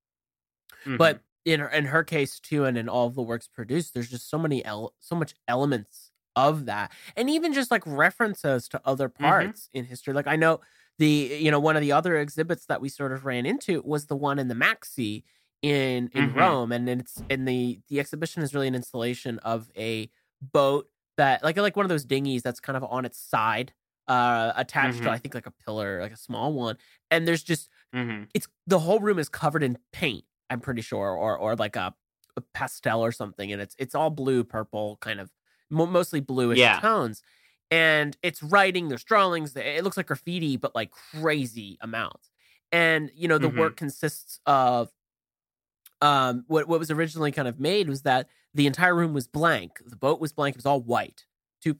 [SPEAKER 1] Mhm.
[SPEAKER 2] But in her, in her case too, and in all of the works produced, there's just so many el- so much elements of that, and even just like references to other
[SPEAKER 1] Mm-hmm.
[SPEAKER 2] parts in history. Like I know the you know one of the other exhibits that we sort of ran into was the one in the MAXXI in in
[SPEAKER 1] Mhm.
[SPEAKER 2] Rome, and it's and the the exhibition is really an installation of a boat that like like one of those dinghies that's kind of on its side. Uh, attached
[SPEAKER 1] Mhm.
[SPEAKER 2] to I think like a pillar, like a small one, and there's just
[SPEAKER 1] Mhm.
[SPEAKER 2] it's the whole room is covered in paint i'm pretty sure or or like a, a pastel or something and it's it's all blue purple kind of mostly bluish
[SPEAKER 1] Yeah.
[SPEAKER 2] tones and it's writing there's drawings it looks like graffiti but like crazy amounts. And you know the
[SPEAKER 1] Mhm.
[SPEAKER 2] work consists of um what what was originally kind of made was that the entire room was blank. The boat was blank. It was all white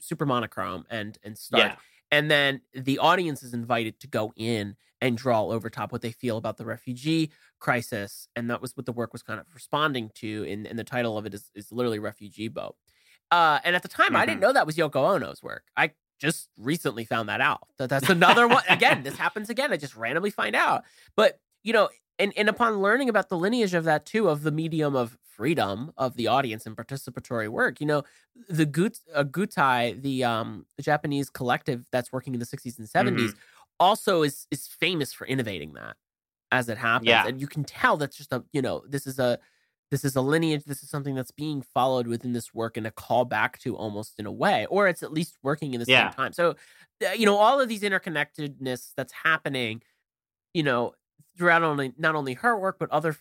[SPEAKER 2] super monochrome and and stark
[SPEAKER 1] Yeah.
[SPEAKER 2] and then the audience is invited to go in and draw over top what they feel about the refugee crisis and that was what the work was kind of responding to and, and the title of it is, is literally refugee boat uh, and at the time i didn't know that was yoko ono's work. I just recently found that out. That that's another one. Again this happens again. I just randomly find out. But you know and, and upon learning about the lineage of that too of the medium of freedom of the audience and participatory work you know the Gut, uh, gutai the um the japanese collective that's working in the 60s and 70s also is is famous for innovating that as it happens.
[SPEAKER 1] Yeah.
[SPEAKER 2] and you can tell that's just a you know this is a this is a lineage this is something that's being followed within this work and a call back to almost in a way or it's at least working in the
[SPEAKER 1] Yeah.
[SPEAKER 2] same time so you know all of these interconnectedness that's happening you know throughout only not only her work but other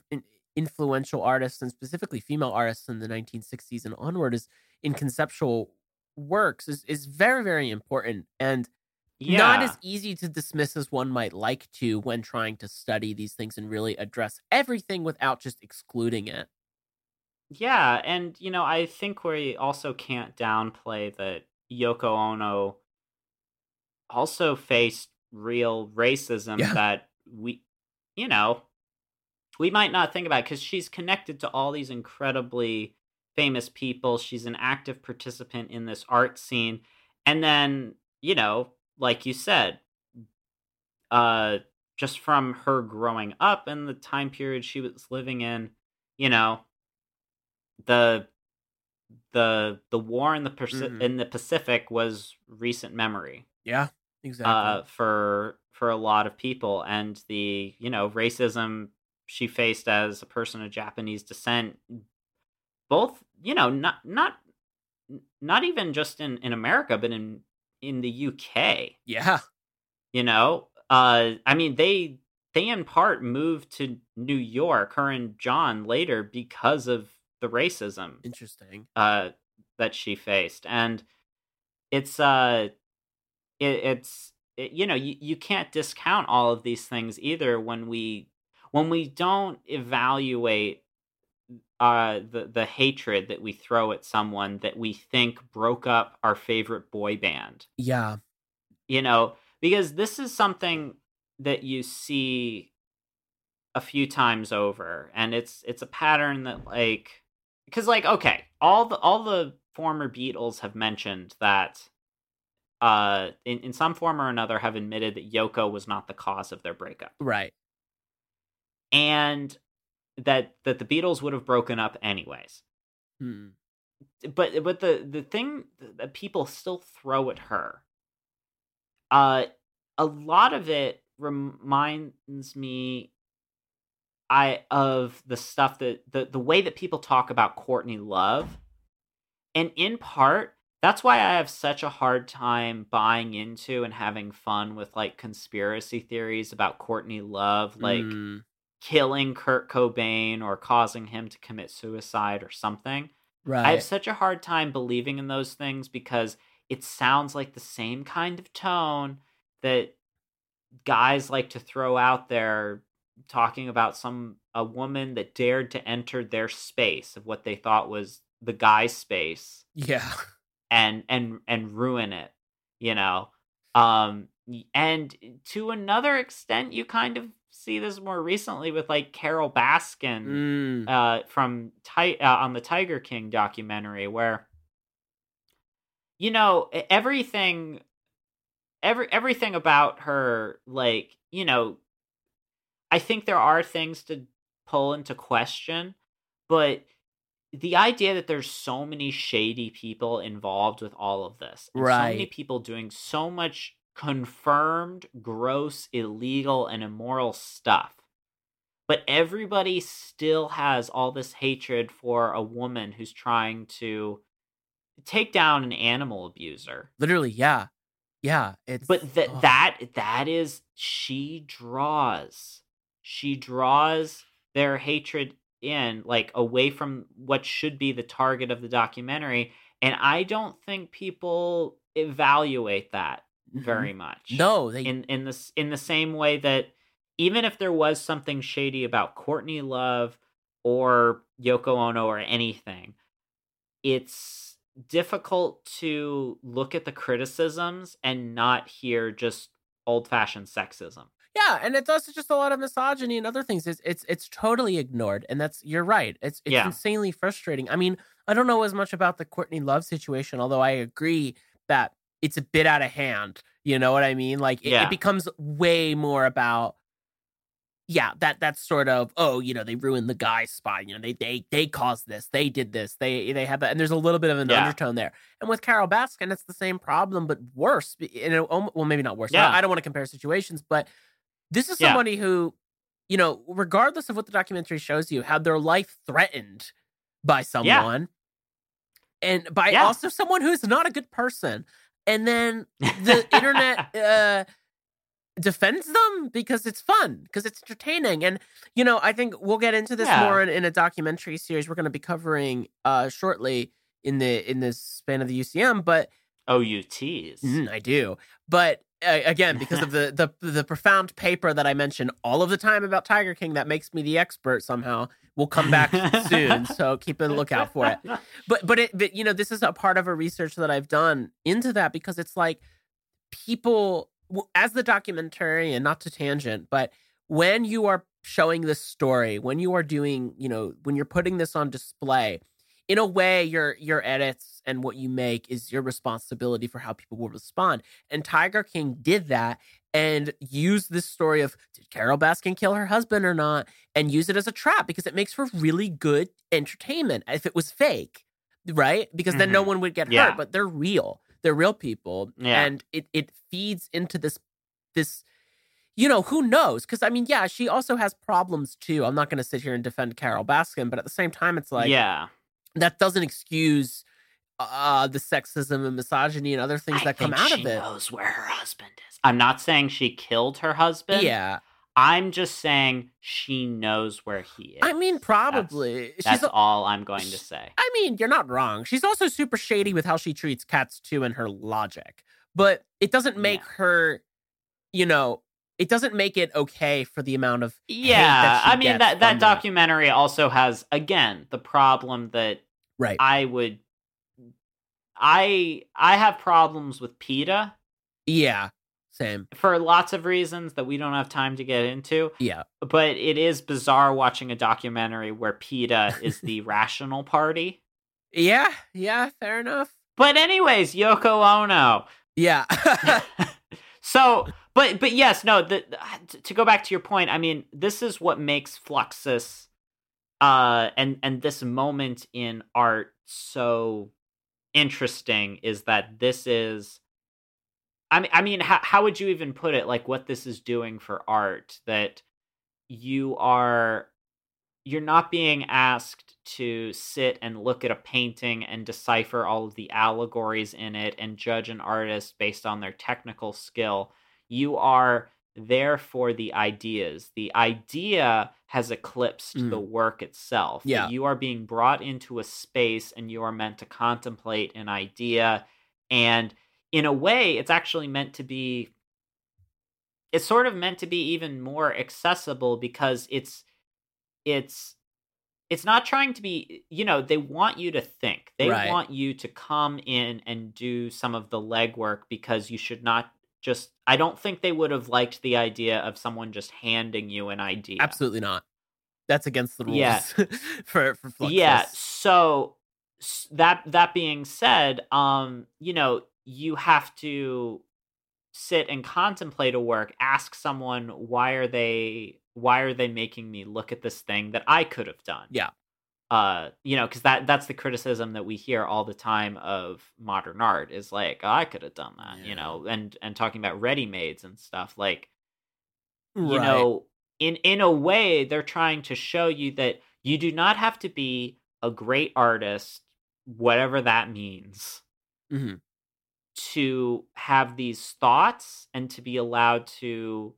[SPEAKER 2] influential artists and specifically female artists in the 1960s and onward is in conceptual works is, is very very important and
[SPEAKER 1] Yeah.
[SPEAKER 2] not as easy to dismiss as one might like to when trying to study these things and really address everything without just excluding it.
[SPEAKER 1] Yeah, and you know, I think we also can't downplay that Yoko Ono also faced real racism
[SPEAKER 2] Yeah.
[SPEAKER 1] that we, you know, we might not think about because she's connected to all these incredibly famous people. She's an active participant in this art scene. And then, you know, like you said, uh, just from her growing up and the time period she was living in, you know, the the the war in the
[SPEAKER 2] Mhm.
[SPEAKER 1] in the Pacific was recent memory
[SPEAKER 2] Yeah, exactly.
[SPEAKER 1] uh, for for a lot of people, and the you know racism she faced as a person of Japanese descent, both you know not not not even just in in America, but in in the UK.
[SPEAKER 2] yeah,
[SPEAKER 1] You know, uh, I mean they they in part moved to New York, her and John later because of the racism
[SPEAKER 2] interesting.
[SPEAKER 1] uh that she faced and it's uh it, it's it, you know you, you can't discount all of these things either when we when we don't evaluate uh the the hatred that we throw at someone that we think broke up our favorite boy band
[SPEAKER 2] Yeah,
[SPEAKER 1] you know because this is something that you see a few times over and it's it's a pattern that like because like okay all the all the former beatles have mentioned that uh in, in some form or another have admitted that yoko was not the cause of their breakup
[SPEAKER 2] right.
[SPEAKER 1] and that that the beatles would have broken up anyways
[SPEAKER 2] Hmm.
[SPEAKER 1] but but the the thing that people still throw at her uh a lot of it reminds me i of the stuff that the the way that people talk about courtney love and in part that's why i have such a hard time buying into and having fun with like conspiracy theories about courtney love like
[SPEAKER 2] Hmm.
[SPEAKER 1] killing kurt cobain or causing him to commit suicide or something
[SPEAKER 2] right.
[SPEAKER 1] I have such a hard time believing in those things because it sounds like the same kind of tone that guys like to throw out there talking about some a woman that dared to enter their space of what they thought was the guy's space
[SPEAKER 2] yeah,
[SPEAKER 1] and and and ruin it you know um and to another extent you kind of see this more recently with like Carole Baskin
[SPEAKER 2] Mm.
[SPEAKER 1] uh, from Ti- uh, on the Tiger King documentary, where you know everything, every everything about her, like you know, I think there are things to pull into question, but the idea that there's so many shady people involved with all of this, and so many people doing so much confirmed, gross, illegal, and immoral stuff but everybody still has all this hatred for a woman who's trying to take down an animal abuser
[SPEAKER 2] Literally, yeah. Yeah. It's
[SPEAKER 1] but that
[SPEAKER 2] ugh.
[SPEAKER 1] that that is she draws she draws their hatred in like away from what should be the target of the documentary and i don't think people evaluate that
[SPEAKER 2] Mhm.
[SPEAKER 1] very much
[SPEAKER 2] No, they
[SPEAKER 1] in in this in the same way that even if there was something shady about Courtney Love or Yoko Ono or anything, it's difficult to look at the criticisms and not hear just old fashioned sexism.
[SPEAKER 2] Yeah, and it's also just a lot of misogyny and other things. It's it's it's totally ignored, and that's you're right. It's it's
[SPEAKER 1] Yeah.
[SPEAKER 2] insanely frustrating. I mean, I don't know as much about the Courtney Love situation, although I agree that it's a bit out of hand. You know what I mean? Like it,
[SPEAKER 1] Yeah.
[SPEAKER 2] it becomes way more about yeah, that that's sort of oh, you know, they ruined the guy's spot. You know, they they they caused this, they did this, they they had that, and there's a little bit of an
[SPEAKER 1] Yeah.
[SPEAKER 2] undertone there. And with Carole Baskin, it's the same problem, but worse. You um, know, well, maybe not worse.
[SPEAKER 1] Yeah.
[SPEAKER 2] I, I don't want to compare situations, but this is
[SPEAKER 1] Yeah.
[SPEAKER 2] somebody who, you know, regardless of what the documentary shows you, had their life threatened by someone, and by
[SPEAKER 1] Yeah.
[SPEAKER 2] also someone who's not a good person, and then the internet uh, defends them because it's fun, because it's entertaining, and you know, I think we'll get into this
[SPEAKER 1] Yeah.
[SPEAKER 2] more in, in a documentary series we're going to be covering uh, shortly in the in this span of the UCM, but oh
[SPEAKER 1] OUTs.
[SPEAKER 2] Mm, I do, but again, because of the, the the profound paper that I mention all of the time about Tiger King, that makes me the expert somehow. Will come back soon, so keep a lookout for it. But but it but you know this is a part of a research that I've done into that because it's like people as the documentary and not to tangent, but when you are showing this story, when you are doing you know when you're putting this on display, in a way your your edits and what you make is your responsibility for how people will respond and tiger king did that and used this story of did carole baskin kill her husband or not and use it as a trap because it makes for really good entertainment if it was fake right because then no
[SPEAKER 1] Mhm.
[SPEAKER 2] one would get
[SPEAKER 1] Yeah.
[SPEAKER 2] hurt but they're real they're real people
[SPEAKER 1] Yeah.
[SPEAKER 2] and it it feeds into this this you know who knows because i mean yeah she also has problems too i'm not going to sit here and defend carole baskin but at the same time it's like
[SPEAKER 1] yeah.
[SPEAKER 2] That doesn't excuse uh the sexism and misogyny and other things
[SPEAKER 1] I
[SPEAKER 2] that come out of it.
[SPEAKER 1] knows where her husband is. I'm not saying she killed her husband.
[SPEAKER 2] Yeah.
[SPEAKER 1] I'm just saying she knows where he is.
[SPEAKER 2] I mean probably.
[SPEAKER 1] That's
[SPEAKER 2] She's
[SPEAKER 1] all I'm going to say.
[SPEAKER 2] I mean, you're not wrong. She's also super shady with how she treats cats too and her logic. But it doesn't make
[SPEAKER 1] Yeah.
[SPEAKER 2] her you know, it doesn't make it okay for the amount of
[SPEAKER 1] Yeah,
[SPEAKER 2] that
[SPEAKER 1] I mean that that documentary also has again the problem that
[SPEAKER 2] Right.
[SPEAKER 1] I would I I have problems with PETA
[SPEAKER 2] yeah. Same.
[SPEAKER 1] for lots of reasons that we don't have time to get into,
[SPEAKER 2] Yeah.
[SPEAKER 1] but it is bizarre watching a documentary where PETA is the rational party.
[SPEAKER 2] Yeah. Yeah, fair enough.
[SPEAKER 1] But anyways, Yoko Ono.
[SPEAKER 2] Yeah.
[SPEAKER 1] so but but yes no the, to go back to your point i mean this is what makes fluxus uh and and this moment in art so interesting is that this is i mean i mean how, how would you even put it like what this is doing for art that you are you're not being asked to sit and look at a painting and decipher all of the allegories in it and judge an artist based on their technical skill. You are there for the ideas. The idea has eclipsed
[SPEAKER 2] Mm.
[SPEAKER 1] the work itself.
[SPEAKER 2] Yeah.
[SPEAKER 1] You are being brought into a space and you are meant to contemplate an idea. And in a way, it's actually meant to be it's sort of meant to be even more accessible because it's it's it's not trying to be you know they want you to think they
[SPEAKER 2] Right.
[SPEAKER 1] want you to come in and do some of the legwork because you should not just I don't think they would have liked the idea of someone just handing you an idea.
[SPEAKER 2] Absolutely not. That's against the rules.
[SPEAKER 1] Yeah.
[SPEAKER 2] for for Fluxus.
[SPEAKER 1] Yeah. So that that being said, um, you know, you have to sit and contemplate a work, ask someone why are they why are they making me look at this thing that I could have done?
[SPEAKER 2] Yeah.
[SPEAKER 1] Uh, you know, because that that's the criticism that we hear all the time of modern art is like, oh, I could have done that,
[SPEAKER 2] Yeah.
[SPEAKER 1] you know, and and talking about ready mades and stuff like you know in in a way they're trying to show you that you do not have to be a great artist whatever that means
[SPEAKER 2] Mhm.
[SPEAKER 1] to have these thoughts and to be allowed to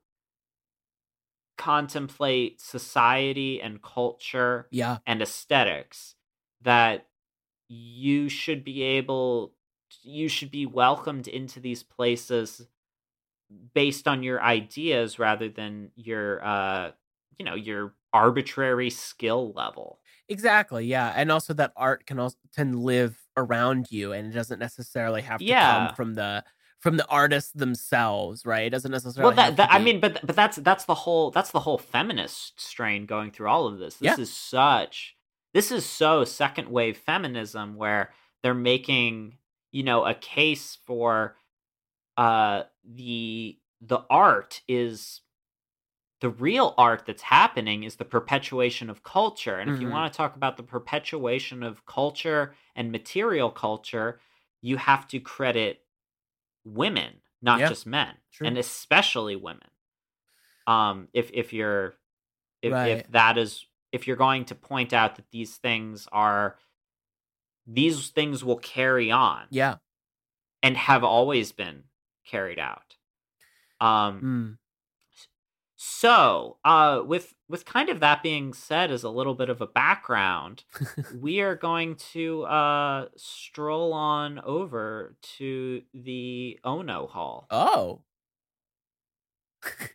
[SPEAKER 1] contemplate society and culture
[SPEAKER 2] Yeah.
[SPEAKER 1] and aesthetics that you should be able you should be welcomed into these places based on your ideas rather than your uh you know your arbitrary skill level
[SPEAKER 2] Exactly. Yeah. And also that art can also can live around you and it doesn't necessarily have to
[SPEAKER 1] Yeah.
[SPEAKER 2] come from the from the artists themselves, right? It doesn't necessarily
[SPEAKER 1] well that,
[SPEAKER 2] have
[SPEAKER 1] that
[SPEAKER 2] to
[SPEAKER 1] i mean but but that's that's the whole that's the whole feminist strain going through all of this this
[SPEAKER 2] Yeah.
[SPEAKER 1] is such this is so second wave feminism where they're making you know a case for uh the the art is the real art that's happening is the perpetuation of culture and if you
[SPEAKER 2] Mhm.
[SPEAKER 1] want to talk about the perpetuation of culture and material culture you have to credit women not
[SPEAKER 2] Yeah.
[SPEAKER 1] just men
[SPEAKER 2] True.
[SPEAKER 1] and especially women um if if you're if, if that is if you're going to point out that these things are these things will carry on
[SPEAKER 2] Yeah.
[SPEAKER 1] and have always been carried out um
[SPEAKER 2] Mm.
[SPEAKER 1] so, uh, with with kind of that being said, as a little bit of a background, we are going to uh, stroll on over to the Ono Hall.
[SPEAKER 2] Oh.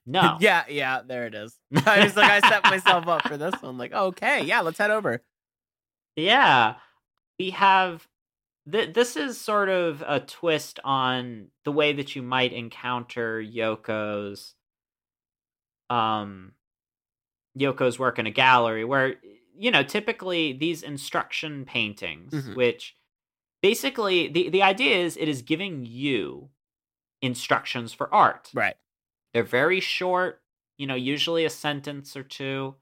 [SPEAKER 1] No,
[SPEAKER 2] yeah, yeah, there it is. I was like, I set myself up for this one. Like, okay, yeah, let's head over.
[SPEAKER 1] yeah, we have. Th- this is sort of a twist on the way that you might encounter Yoko's, um, Yoko's work in a gallery, where you know typically these instruction paintings,
[SPEAKER 2] Mhm.
[SPEAKER 1] which basically the the idea is it is giving you instructions for art.
[SPEAKER 2] Right.
[SPEAKER 1] They're very short, you know, usually a sentence or two.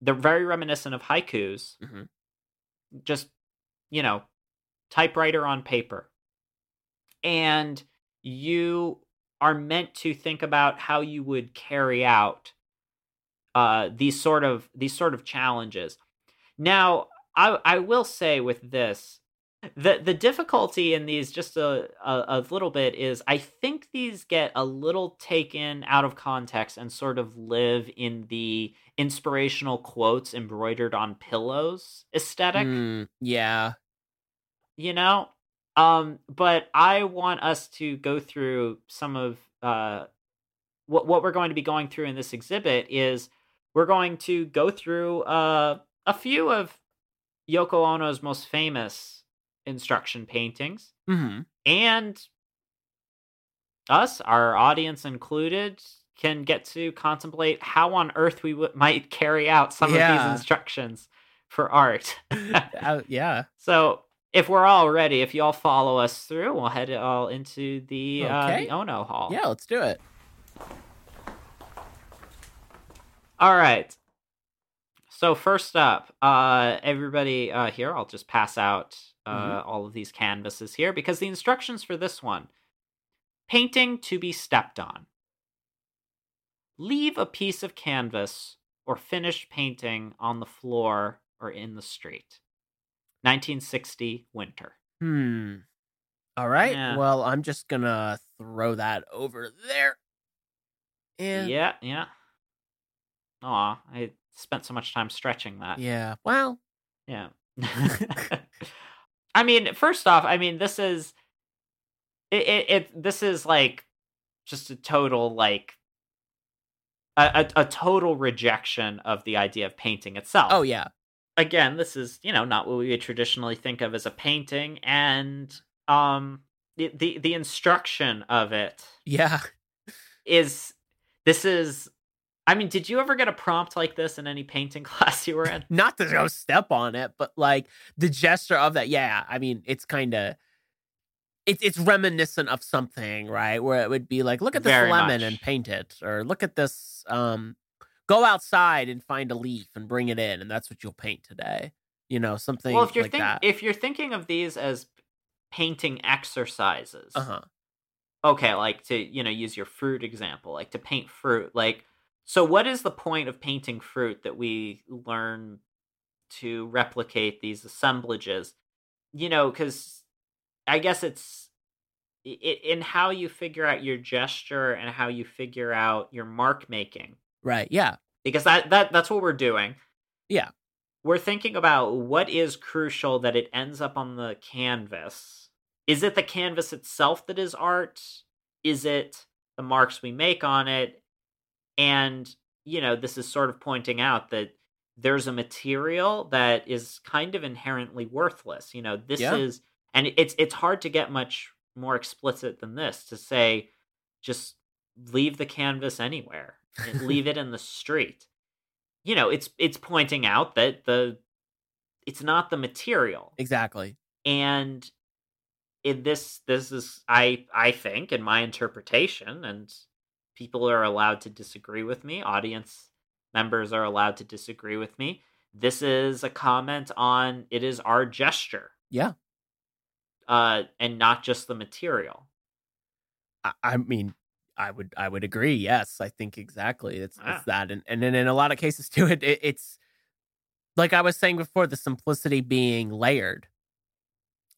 [SPEAKER 1] They're very reminiscent of haikus.
[SPEAKER 2] Mhm.
[SPEAKER 1] Just, you know, typewriter on paper. And you are meant to think about how you would carry out uh, these sort of these sort of challenges. Now, I I will say with this, the the difficulty in these just a, a a little bit is I think these get a little taken out of context and sort of live in the inspirational quotes embroidered on pillows aesthetic
[SPEAKER 2] Mm, yeah.
[SPEAKER 1] you know um but i want us to go through some of uh what what we're going to be going through in this exhibit is we're going to go through uh a few of Yoko Ono's most famous instruction paintings
[SPEAKER 2] hmm
[SPEAKER 1] and us our audience included can get to contemplate how on earth we w- might carry out some of these instructions for art
[SPEAKER 2] Uh, yeah.
[SPEAKER 1] so if we're all ready, if you all follow us through, we'll head all into the uh, the Ono Hall.
[SPEAKER 2] Yeah, let's do it.
[SPEAKER 1] All right. So first up, uh, everybody uh, here, I'll just pass out uh, all of these canvases here because the instructions for this one: painting to be stepped on. Leave a piece of canvas or finished painting on the floor or in the street. 1960 winter.
[SPEAKER 2] Hmm. All right.
[SPEAKER 1] Yeah.
[SPEAKER 2] Well, I'm just gonna throw that over there. And
[SPEAKER 1] Yeah, yeah. Aw, I spent so much time stretching that.
[SPEAKER 2] yeah. Well,
[SPEAKER 1] Yeah. I mean, first off, I mean, this is it, it, it this is like just a total like a, a, a total rejection of the idea of painting itself.
[SPEAKER 2] oh yeah.
[SPEAKER 1] Again, this is, you know, not what we would traditionally think of as a painting and um the the, the instruction of it
[SPEAKER 2] Yeah.
[SPEAKER 1] is this is I mean, did you ever get a prompt like this in any painting class you were in?
[SPEAKER 2] Not to go step on it, but like the gesture of that. Yeah. I mean, it's kind of. It's, it's reminiscent of something, right? Where it would be like, look at this
[SPEAKER 1] Very
[SPEAKER 2] lemon
[SPEAKER 1] much.
[SPEAKER 2] and paint it, or look at this, um, go outside and find a leaf and bring it in, and that's what you'll paint today. You know, something
[SPEAKER 1] well, if you're
[SPEAKER 2] like
[SPEAKER 1] think, if you're thinking of these as painting exercises,
[SPEAKER 2] uh huh.
[SPEAKER 1] okay, like to you know use your fruit example, like to paint fruit, like so. What is the point of painting fruit that we learn to replicate these assemblages? You know, because I guess it's i- i- in how you figure out your gesture and how you figure out your mark making.
[SPEAKER 2] Right. Yeah.
[SPEAKER 1] because that that that's what we're doing.
[SPEAKER 2] Yeah.
[SPEAKER 1] We're thinking about what is crucial that it ends up on the canvas. Is it the canvas itself that is art? Is it the marks we make on it? And you know, this is sort of pointing out that there's a material that is kind of inherently worthless. You know, this
[SPEAKER 2] Yeah.
[SPEAKER 1] is and it's it's hard to get much more explicit than this to say just leave the canvas anywhere and leave it in the street you know it's it's pointing out that the it's not the material
[SPEAKER 2] Exactly.
[SPEAKER 1] and in this this is i i think in my interpretation and people are allowed to disagree with me audience members are allowed to disagree with me this is a comment on it is our gesture
[SPEAKER 2] Yeah.
[SPEAKER 1] uh and not just the material
[SPEAKER 2] I, I mean, I would I would agree. Yes, I think exactly. It's
[SPEAKER 1] Ah.
[SPEAKER 2] it's that, and and then in a lot of cases too, it, it it's like I was saying before, the simplicity being layered.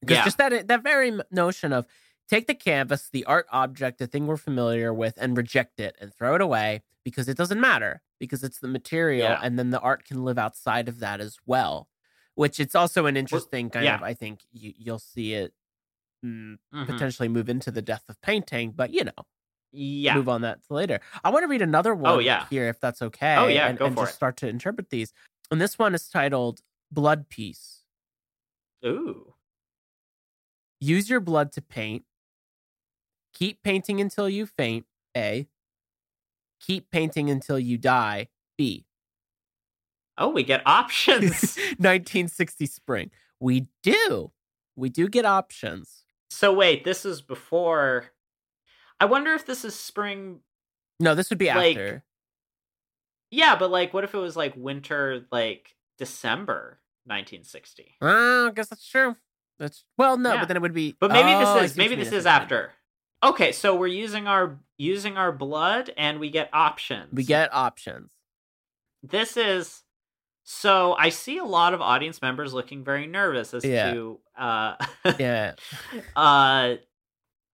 [SPEAKER 2] Because
[SPEAKER 1] Yeah.
[SPEAKER 2] just that that very notion of take the canvas, the art object, the thing we're familiar with, and reject it and throw it away because it doesn't matter because it's the material,
[SPEAKER 1] Yeah.
[SPEAKER 2] and then the art can live outside of that as well. Which it's also an interesting kind
[SPEAKER 1] yeah.
[SPEAKER 2] of. I think you, you'll see it mm,
[SPEAKER 1] Mhm.
[SPEAKER 2] potentially move into the death of painting, but you know,
[SPEAKER 1] yeah
[SPEAKER 2] move on that to later. I want to read another one
[SPEAKER 1] yeah.
[SPEAKER 2] here, if that's okay.
[SPEAKER 1] Oh, yeah,
[SPEAKER 2] and,
[SPEAKER 1] go
[SPEAKER 2] and
[SPEAKER 1] for
[SPEAKER 2] just
[SPEAKER 1] it.
[SPEAKER 2] start to interpret these. And this one is titled "Blood Piece."
[SPEAKER 1] ooh
[SPEAKER 2] Use your blood to paint. Keep painting until you faint. A. Keep painting until you die. B.
[SPEAKER 1] oh we get options
[SPEAKER 2] 1960 spring. We do. We do get options.
[SPEAKER 1] So wait, this is before. I wonder if this is spring.
[SPEAKER 2] No, this would be
[SPEAKER 1] Like,
[SPEAKER 2] after.
[SPEAKER 1] Yeah, but like, what if it was like winter, like December 1960?
[SPEAKER 2] Uh, I guess that's true. That's well, no,
[SPEAKER 1] Yeah.
[SPEAKER 2] but then it would be.
[SPEAKER 1] But maybe
[SPEAKER 2] Oh,
[SPEAKER 1] this is maybe this is after. Okay, so we're using our using our blood, and we get options.
[SPEAKER 2] We get options.
[SPEAKER 1] this is. So I see a lot of audience members looking very nervous as
[SPEAKER 2] Yeah.
[SPEAKER 1] to uh,
[SPEAKER 2] Yeah.
[SPEAKER 1] uh,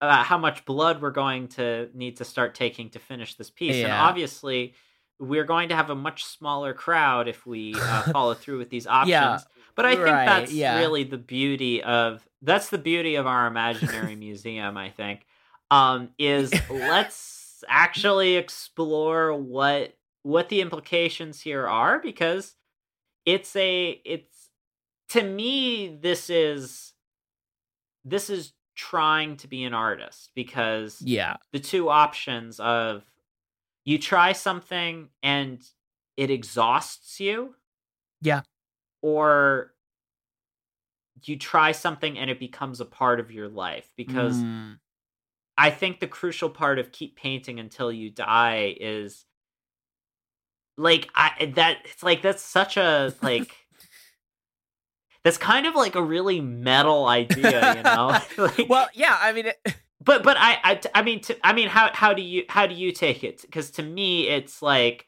[SPEAKER 1] about how much blood we're going to need to start taking to finish this piece. And obviously, we're going to have a much smaller crowd if we uh, follow through with these options.
[SPEAKER 2] Yeah,
[SPEAKER 1] but I think that's
[SPEAKER 2] yeah.
[SPEAKER 1] really the beauty of that's the beauty of our imaginary museum. I think um, is let's actually explore what what the implications here are because it's a it's to me this is this is trying to be an artist because
[SPEAKER 2] Yeah.
[SPEAKER 1] the two options of you try something and it exhausts you
[SPEAKER 2] Yeah.
[SPEAKER 1] or you try something and it becomes a part of your life because
[SPEAKER 2] Mm,
[SPEAKER 1] I think the crucial part of keep painting until you die is like I eh, that it's like that's such a like that's kind of like a really metal idea, you know. Like,
[SPEAKER 2] well, yeah. I mean, it,
[SPEAKER 1] but but I I I mean to, I mean how how do you how do you take it? Because to me it's like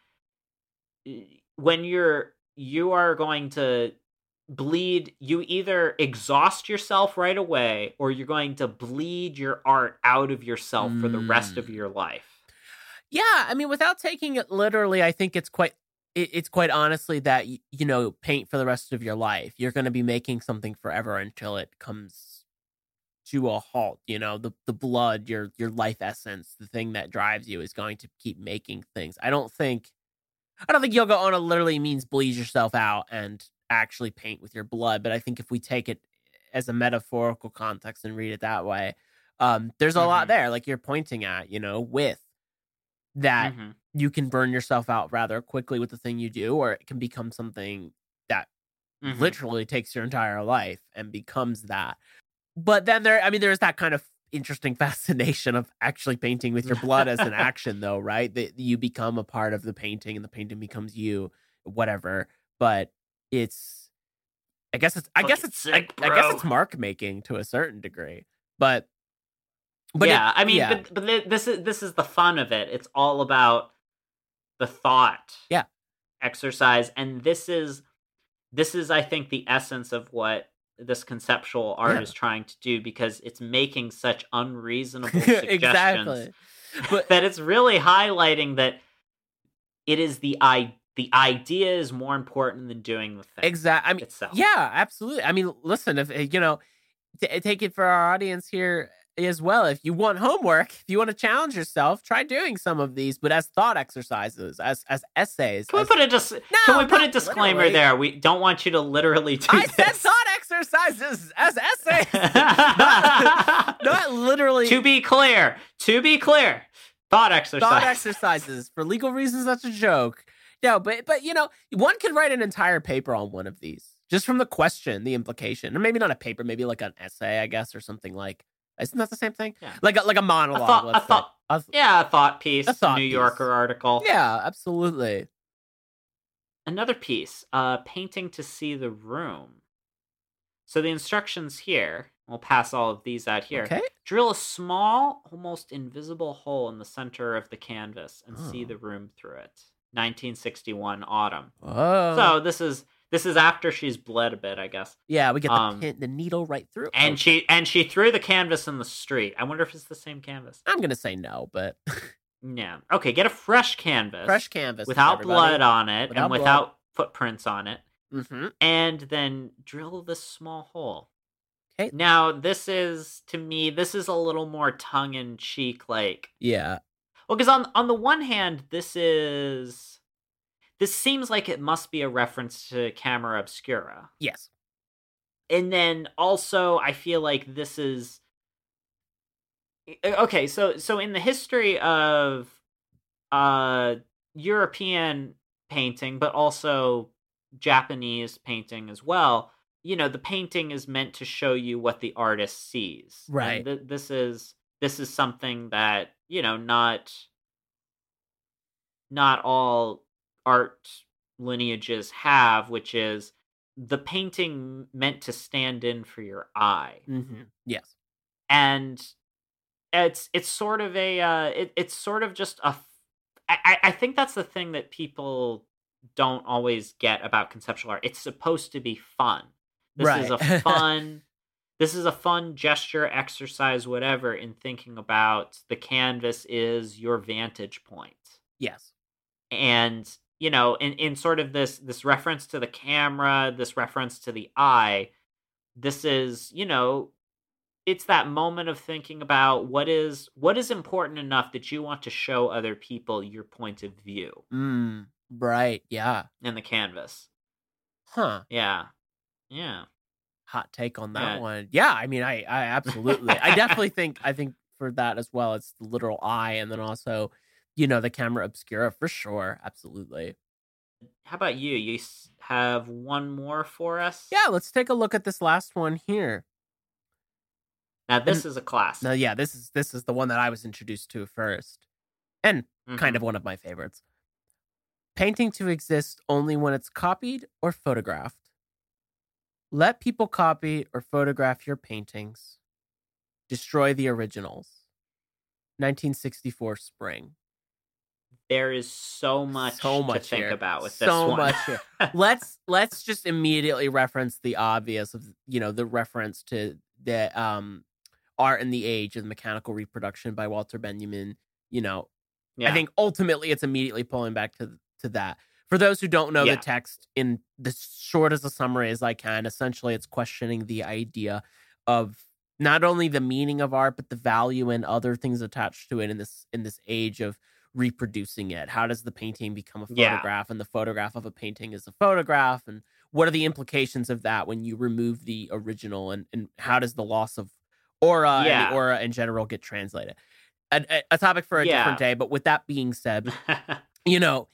[SPEAKER 1] eh, when you're you are going to bleed you either exhaust yourself right away or you're going to bleed your art out of yourself for the rest of
[SPEAKER 2] Mm.
[SPEAKER 1] your life
[SPEAKER 2] yeah. I mean, without taking it literally, I think it's quite. It, it's quite honestly that you know, paint for the rest of your life. You're going to be making something forever until it comes to a halt. You know, the the blood, your your life essence, the thing that drives you is going to keep making things. I don't think. I don't think Yoko Ono literally means bleed yourself out and actually paint with your blood, but I think if we take it as a metaphorical context and read it that way, Um, there's a lot
[SPEAKER 1] Mhm.
[SPEAKER 2] there, like you're pointing at, you know, with that
[SPEAKER 1] Mhm.
[SPEAKER 2] you can burn yourself out rather quickly with the thing you do, or it can become something that
[SPEAKER 1] Mhm.
[SPEAKER 2] literally takes your entire life and becomes that. But then there, I mean, there's that kind of interesting fascination of actually painting with your blood as an action, though, right? That you become a part of the painting and the painting becomes you, whatever. But it's, I guess it's, I guess it's,
[SPEAKER 1] sick,
[SPEAKER 2] I, I guess it's mark making to a certain degree. But, but it-
[SPEAKER 1] yeah, I mean,
[SPEAKER 2] yeah.
[SPEAKER 1] but, but this is this is the fun of it. It's all about the thought,
[SPEAKER 2] Yeah.
[SPEAKER 1] exercise, and this is this is, I think, the essence of what this conceptual art
[SPEAKER 2] Yeah.
[SPEAKER 1] is trying to do because it's making such unreasonable suggestions
[SPEAKER 2] exactly. But
[SPEAKER 1] that it's really highlighting that it is the i the idea is more important than doing the thing
[SPEAKER 2] exactly. I mean,
[SPEAKER 1] itself.
[SPEAKER 2] Yeah, absolutely. I mean, listen, if eh, you know, t- eh, take it for our audience here as well. If you want homework, if you want to challenge yourself, try doing some of these, but as thought exercises, as as essays.
[SPEAKER 1] Can we put a dis- Can we put a disclaimer
[SPEAKER 2] literally.
[SPEAKER 1] there? We don't want you to literally do
[SPEAKER 2] I said thought exercises as essays, not, not literally
[SPEAKER 1] to be clear, to be clear, thought exercise.
[SPEAKER 2] thought exercises for legal reasons. That's a joke. No, but but you know, one could write an entire paper on one of these just from the question, the implication, or maybe not a paper, maybe like an essay, I guess, or something like. Isn't that the same thing?
[SPEAKER 1] Yeah.
[SPEAKER 2] Like a, like a monologue.
[SPEAKER 1] thought- a thought-
[SPEAKER 2] A th-
[SPEAKER 1] Yeah, a thought piece,
[SPEAKER 2] A thought
[SPEAKER 1] New
[SPEAKER 2] piece.
[SPEAKER 1] Yorker article.
[SPEAKER 2] yeah, absolutely.
[SPEAKER 1] Another piece, uh, painting to see the room. So the instructions here, we'll pass all of these out here.
[SPEAKER 2] Okay.
[SPEAKER 1] Drill a small, almost invisible hole in the center of the canvas and see
[SPEAKER 2] Oh.
[SPEAKER 1] the room through it. 1961 autumn.
[SPEAKER 2] Oh.
[SPEAKER 1] So this is this is after she's bled a bit, I guess.
[SPEAKER 2] yeah, we get the
[SPEAKER 1] um,
[SPEAKER 2] pin, the needle right through.
[SPEAKER 1] And
[SPEAKER 2] Okay.
[SPEAKER 1] she and she threw the canvas in the street. I wonder if it's the same canvas.
[SPEAKER 2] I'm gonna say no, but
[SPEAKER 1] Yeah. Okay, get a fresh canvas.
[SPEAKER 2] fresh canvas
[SPEAKER 1] without blood on it
[SPEAKER 2] Without
[SPEAKER 1] and
[SPEAKER 2] blood.
[SPEAKER 1] without footprints on it.
[SPEAKER 2] Mm-hmm.
[SPEAKER 1] And then drill this small hole.
[SPEAKER 2] Okay.
[SPEAKER 1] Now, this is to me, this is a little more tongue in cheek, like
[SPEAKER 2] Yeah.
[SPEAKER 1] Well, because on on the one hand, this is this seems like it must be a reference to camera obscura.
[SPEAKER 2] Yes.
[SPEAKER 1] and then also i feel like this is okay so so in the history of uh european painting but also japanese painting as well you know the painting is meant to show you what the artist sees And
[SPEAKER 2] Right.
[SPEAKER 1] th- this is this is something that you know not not all art lineages have which is the painting meant to stand in for your eye
[SPEAKER 2] Mm-hmm. Yes.
[SPEAKER 1] and it's it's sort of a uh it, it's sort of just a I, I think that's the thing that people don't always get about conceptual art it's supposed to be fun this is a fun this is a fun gesture exercise whatever in thinking about the canvas is your vantage point
[SPEAKER 2] Yes.
[SPEAKER 1] and you know in, in sort of this this reference to the camera this reference to the eye this is you know it's that moment of thinking about what is what is important enough that you want to show other people your point of view
[SPEAKER 2] Mm. Right. Yeah.
[SPEAKER 1] in the canvas
[SPEAKER 2] Huh.
[SPEAKER 1] yeah yeah
[SPEAKER 2] hot take on that
[SPEAKER 1] Yeah.
[SPEAKER 2] one. Yeah, I mean, I, I absolutely, I definitely think, I think for that as well, it's the literal eye, and then also, you know, the camera obscura for sure. Absolutely.
[SPEAKER 1] how about you you have one more for us
[SPEAKER 2] Yeah, let's take a look at this last one here.
[SPEAKER 1] now this
[SPEAKER 2] And-
[SPEAKER 1] is a class
[SPEAKER 2] No, yeah, this is this is the one that I was introduced to first, and
[SPEAKER 1] Mm-hmm.
[SPEAKER 2] kind of one of my favorites. Painting to exist only when it's copied or photographed. Let people copy or photograph your paintings. Destroy the originals. 1964 spring.
[SPEAKER 1] there is so much
[SPEAKER 2] so much
[SPEAKER 1] to think
[SPEAKER 2] here.
[SPEAKER 1] about with
[SPEAKER 2] so
[SPEAKER 1] this one
[SPEAKER 2] much here. let's let's just immediately reference the obvious of you know the reference to the um art and the age of mechanical reproduction by Walter Benjamin. You know,
[SPEAKER 1] yeah.
[SPEAKER 2] I think ultimately it's immediately pulling back to to that. For those who don't know
[SPEAKER 1] Yeah.
[SPEAKER 2] the text, in the short as a summary as I can, essentially it's questioning the idea of not only the meaning of art but the value and other things attached to it in this in this age of reproducing it. How does the painting become a
[SPEAKER 1] Yeah.
[SPEAKER 2] photograph and the photograph of a painting is a photograph and what are the implications of that when you remove the original and, and how does the loss of aura and
[SPEAKER 1] Yeah.
[SPEAKER 2] the aura in general get translated. A, a, topic for a
[SPEAKER 1] Yeah.
[SPEAKER 2] different day. But with that being said, you know,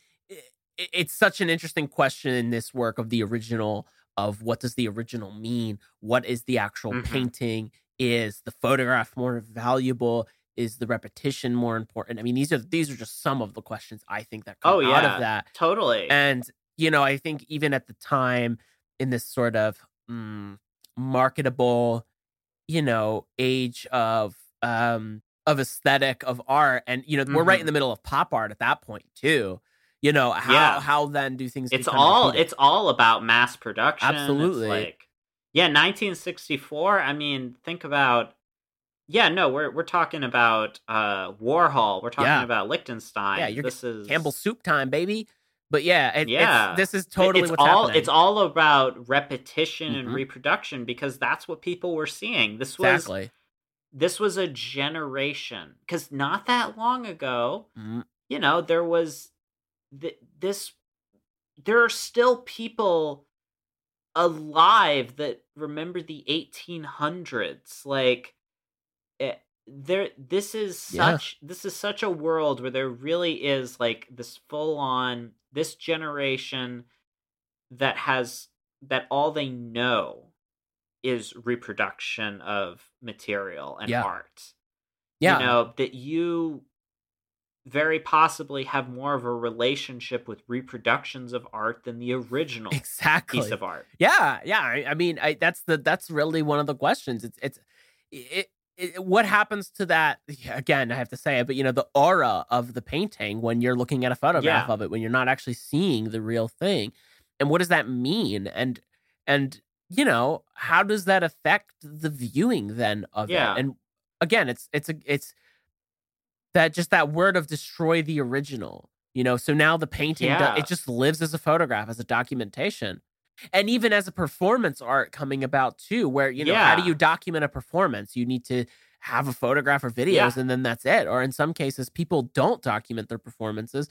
[SPEAKER 2] it's such an interesting question in this work of the original of what does the original mean? What is the actual
[SPEAKER 1] Mhm.
[SPEAKER 2] painting? Is the photograph more valuable? Is the repetition more important? I mean, these are these are just some of the questions I think that come
[SPEAKER 1] Oh,
[SPEAKER 2] out
[SPEAKER 1] yeah.
[SPEAKER 2] of that.
[SPEAKER 1] totally.
[SPEAKER 2] And you know, I think even at the time in this sort of mm, marketable, you know, age of um of aesthetic of art, and you know, we're right in the middle of pop art at that point too. You know, how
[SPEAKER 1] Yeah.
[SPEAKER 2] how then do things?
[SPEAKER 1] it's all
[SPEAKER 2] repeated?
[SPEAKER 1] it's all about mass production. It's
[SPEAKER 2] Absolutely.
[SPEAKER 1] like yeah, 1964. I mean, think about yeah, no, we're we're talking about uh Warhol. We're talking
[SPEAKER 2] Yeah.
[SPEAKER 1] about lichtenstein
[SPEAKER 2] Yeah, you're
[SPEAKER 1] this is
[SPEAKER 2] Campbell soup time, baby. But yeah, it,
[SPEAKER 1] Yeah.
[SPEAKER 2] it's, this is totally
[SPEAKER 1] it's
[SPEAKER 2] what's
[SPEAKER 1] all
[SPEAKER 2] happening.
[SPEAKER 1] it's all about repetition and
[SPEAKER 2] Mhm.
[SPEAKER 1] reproduction because that's what people were seeing. This was
[SPEAKER 2] exactly.
[SPEAKER 1] this was a generation because not that long ago
[SPEAKER 2] Mhm.
[SPEAKER 1] you know there was th- this there are still people alive that remember the 1800s like it, there this is
[SPEAKER 2] Yeah.
[SPEAKER 1] such this is such a world where there really is like this full on this generation that has that all they know is reproduction of material and
[SPEAKER 2] Yeah.
[SPEAKER 1] art
[SPEAKER 2] Yeah,
[SPEAKER 1] you know that you very possibly have more of a relationship with reproductions of art than the original
[SPEAKER 2] exactly.
[SPEAKER 1] piece of art
[SPEAKER 2] Yeah, yeah. I, I mean, I, that's the that's really one of the questions. It's it's it, it, what happens to that again. I have to say it, but you know, the aura of the painting when you're looking at a photograph
[SPEAKER 1] Yeah.
[SPEAKER 2] of it, when you're not actually seeing the real thing, and what does that mean? And and you know, how does that affect the viewing then of
[SPEAKER 1] Yeah.
[SPEAKER 2] it? And again, it's it's a it's that just that word of destroy the original. You know, so now the painting
[SPEAKER 1] Yeah.
[SPEAKER 2] it just lives as a photograph, as a documentation and even as a performance art coming about too where you know how do you document a performance you need to have a photograph or videos
[SPEAKER 1] Yeah.
[SPEAKER 2] and then that's it or in some cases people don't document their performances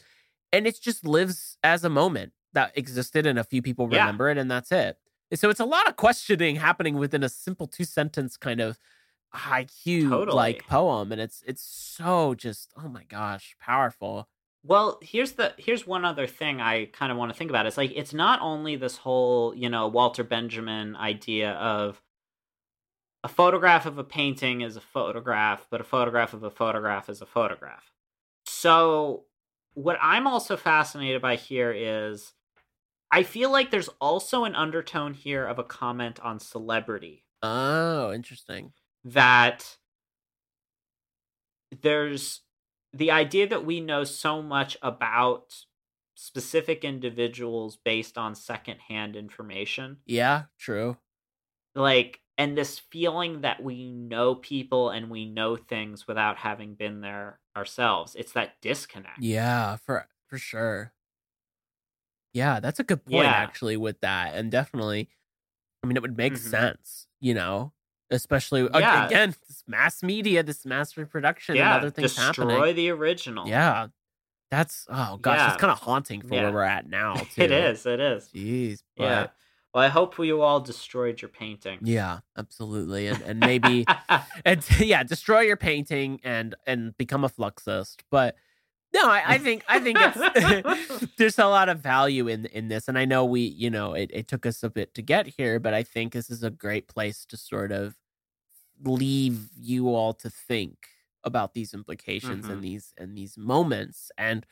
[SPEAKER 2] and it just lives as a moment that existed and a few people
[SPEAKER 1] Yeah.
[SPEAKER 2] remember it and that's it so it's a lot of questioning happening within a simple two sentence kind of IQ
[SPEAKER 1] Totally.
[SPEAKER 2] like poem and it's it's so just oh my gosh powerful
[SPEAKER 1] Well, here's the here's one other thing I kind of want to think about. It's like it's not only this whole, you know, Walter Benjamin idea of a photograph of a painting is a photograph, but a photograph of a photograph is a photograph. So, what I'm also fascinated by here is I feel like there's also an undertone here of a comment on celebrity
[SPEAKER 2] oh interesting
[SPEAKER 1] that there's the idea that we know so much about specific individuals based on secondhand information
[SPEAKER 2] yeah true
[SPEAKER 1] like and this feeling that we know people and we know things without having been there ourselves it's that disconnect
[SPEAKER 2] Yeah, for for sure. Yeah, that's a good point
[SPEAKER 1] Yeah.
[SPEAKER 2] actually with that. And definitely I mean it would make
[SPEAKER 1] Mhm.
[SPEAKER 2] sense, you know, especially
[SPEAKER 1] Yeah.
[SPEAKER 2] again, this mass media, this mass reproduction
[SPEAKER 1] yeah
[SPEAKER 2] and other things
[SPEAKER 1] destroy
[SPEAKER 2] happening.
[SPEAKER 1] the original
[SPEAKER 2] Yeah. That's oh gosh,
[SPEAKER 1] Yeah.
[SPEAKER 2] that's kind of haunting for
[SPEAKER 1] Yeah.
[SPEAKER 2] where we're at now too.
[SPEAKER 1] it is it is
[SPEAKER 2] Jeez. But
[SPEAKER 1] yeah well i hope you all destroyed your painting
[SPEAKER 2] yeah, absolutely. And and maybe and yeah, destroy your painting and and become a fluxist. But no, I, I think I think it's there's a lot of value in in this, and I know we you know it, it took us a bit to get here, but I think this is a great place to sort of leave you all to think about these implications and mm-hmm. these and these moments and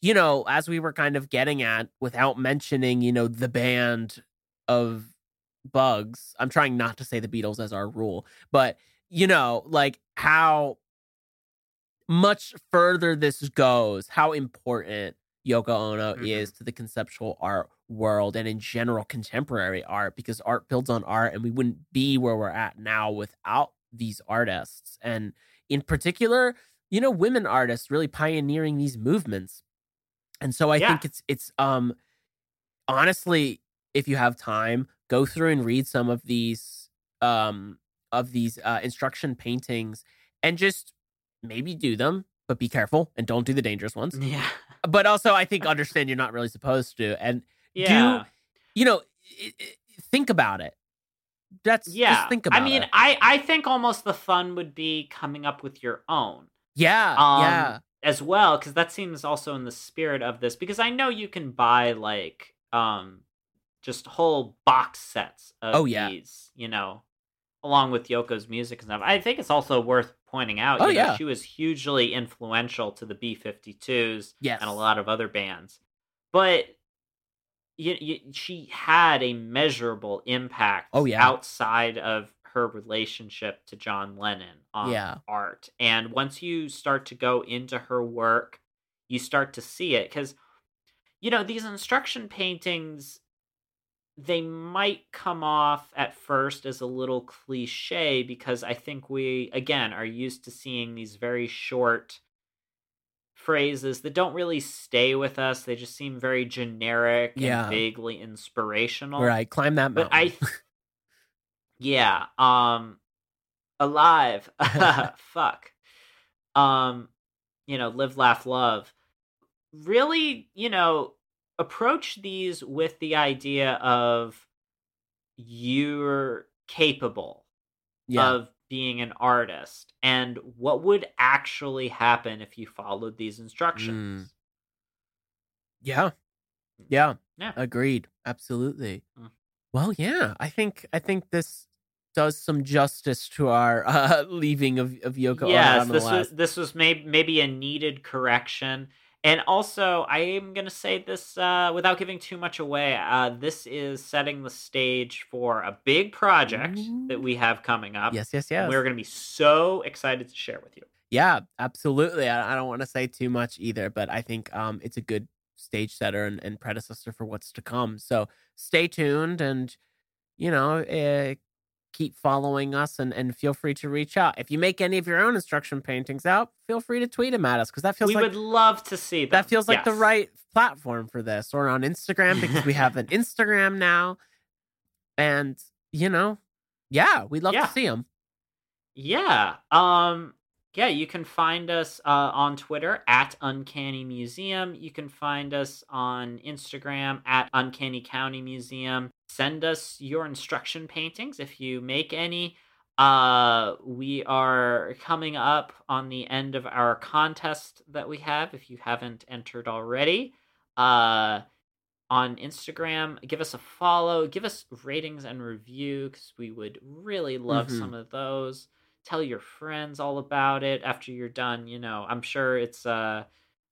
[SPEAKER 2] you know as we were kind of getting at without mentioning you know the band of bugs i'm trying not to say the beatles as our rule but you know like how much further this goes how important yoko ono
[SPEAKER 1] Mhm.
[SPEAKER 2] is to the conceptual art world and in general contemporary art because art builds on art and we wouldn't be where we're at now without these artists and in particular you know women artists really pioneering these movements and so i
[SPEAKER 1] Yeah.
[SPEAKER 2] think it's it's um honestly if you have time go through and read some of these um of these uh instruction paintings and just maybe do them but be careful and don't do the dangerous ones
[SPEAKER 1] yeah
[SPEAKER 2] but also i think understand you're not really supposed to and
[SPEAKER 1] yeah
[SPEAKER 2] you know think about it that's
[SPEAKER 1] yeah.
[SPEAKER 2] Just think about it.
[SPEAKER 1] I mean,
[SPEAKER 2] it.
[SPEAKER 1] I I think almost the fun would be coming up with your own.
[SPEAKER 2] Yeah,
[SPEAKER 1] Um,
[SPEAKER 2] yeah,
[SPEAKER 1] as well because that seems also in the spirit of this because i know you can buy like um just whole box sets of
[SPEAKER 2] Oh, yeah.
[SPEAKER 1] these you know along with yoko's music and stuff i think it's also worth pointing out
[SPEAKER 2] Oh,
[SPEAKER 1] you know,
[SPEAKER 2] yeah.
[SPEAKER 1] she was hugely influential to the b-52s
[SPEAKER 2] yes,
[SPEAKER 1] and a lot of other bands but you, you, she had a measurable impact
[SPEAKER 2] Oh, yeah.
[SPEAKER 1] outside of her relationship to John Lennon on
[SPEAKER 2] Yeah.
[SPEAKER 1] art. And once you start to go into her work, you start to see it because you know these instruction paintings they might come off at first as a little cliche because I think we again are used to seeing these very short phrases that don't really stay with us. They just seem very generic
[SPEAKER 2] Yeah.
[SPEAKER 1] and vaguely inspirational.
[SPEAKER 2] right. Climb that mountain.
[SPEAKER 1] But I th- Yeah, um alive. Fuck. Um you know, live laugh love. Really, you know, approach these with the idea of you're capable
[SPEAKER 2] yeah,
[SPEAKER 1] of being an artist and what would actually happen if you followed these instructions.
[SPEAKER 2] yeah, yeah,
[SPEAKER 1] Yeah.
[SPEAKER 2] Agreed. Absolutely.
[SPEAKER 1] Mm.
[SPEAKER 2] Well, yeah. I think I think this does some justice to our uh, leaving of of Yoko Ono
[SPEAKER 1] yes, this
[SPEAKER 2] last.
[SPEAKER 1] was this was maybe maybe a needed correction. And also, I am going to say this uh, without giving too much away. Uh, this is setting the stage for a big project that we have coming up.
[SPEAKER 2] Yes, yes, yes.
[SPEAKER 1] We're going to be so excited to share with you.
[SPEAKER 2] Yeah, absolutely. I, I don't want to say too much either, but I think um, it's a good stage setter and, and predecessor for what's to come. So stay tuned and, you know, uh, keep following us and, and feel free to reach out. If you make any of your own instruction paintings out, feel free to tweet them at us because that feels
[SPEAKER 1] we
[SPEAKER 2] like
[SPEAKER 1] would love to see them.
[SPEAKER 2] that feels like the right platform for this or on Instagram because we have an Instagram now. And, you know, yeah, we'd love
[SPEAKER 1] Yeah.
[SPEAKER 2] to see them.
[SPEAKER 1] Yeah. Um yeah, you can find us uh, on Twitter at Uncanny Museum. You can find us on Instagram at Uncanny County Museum. Send us your instruction paintings if you make any. Uh, we are coming up on the end of our contest that we have. If you haven't entered already, uh, on Instagram, give us a follow, give us ratings and review because we would really love
[SPEAKER 2] Mhm.
[SPEAKER 1] some of those tell your friends all about it after you're done you know i'm sure it's uh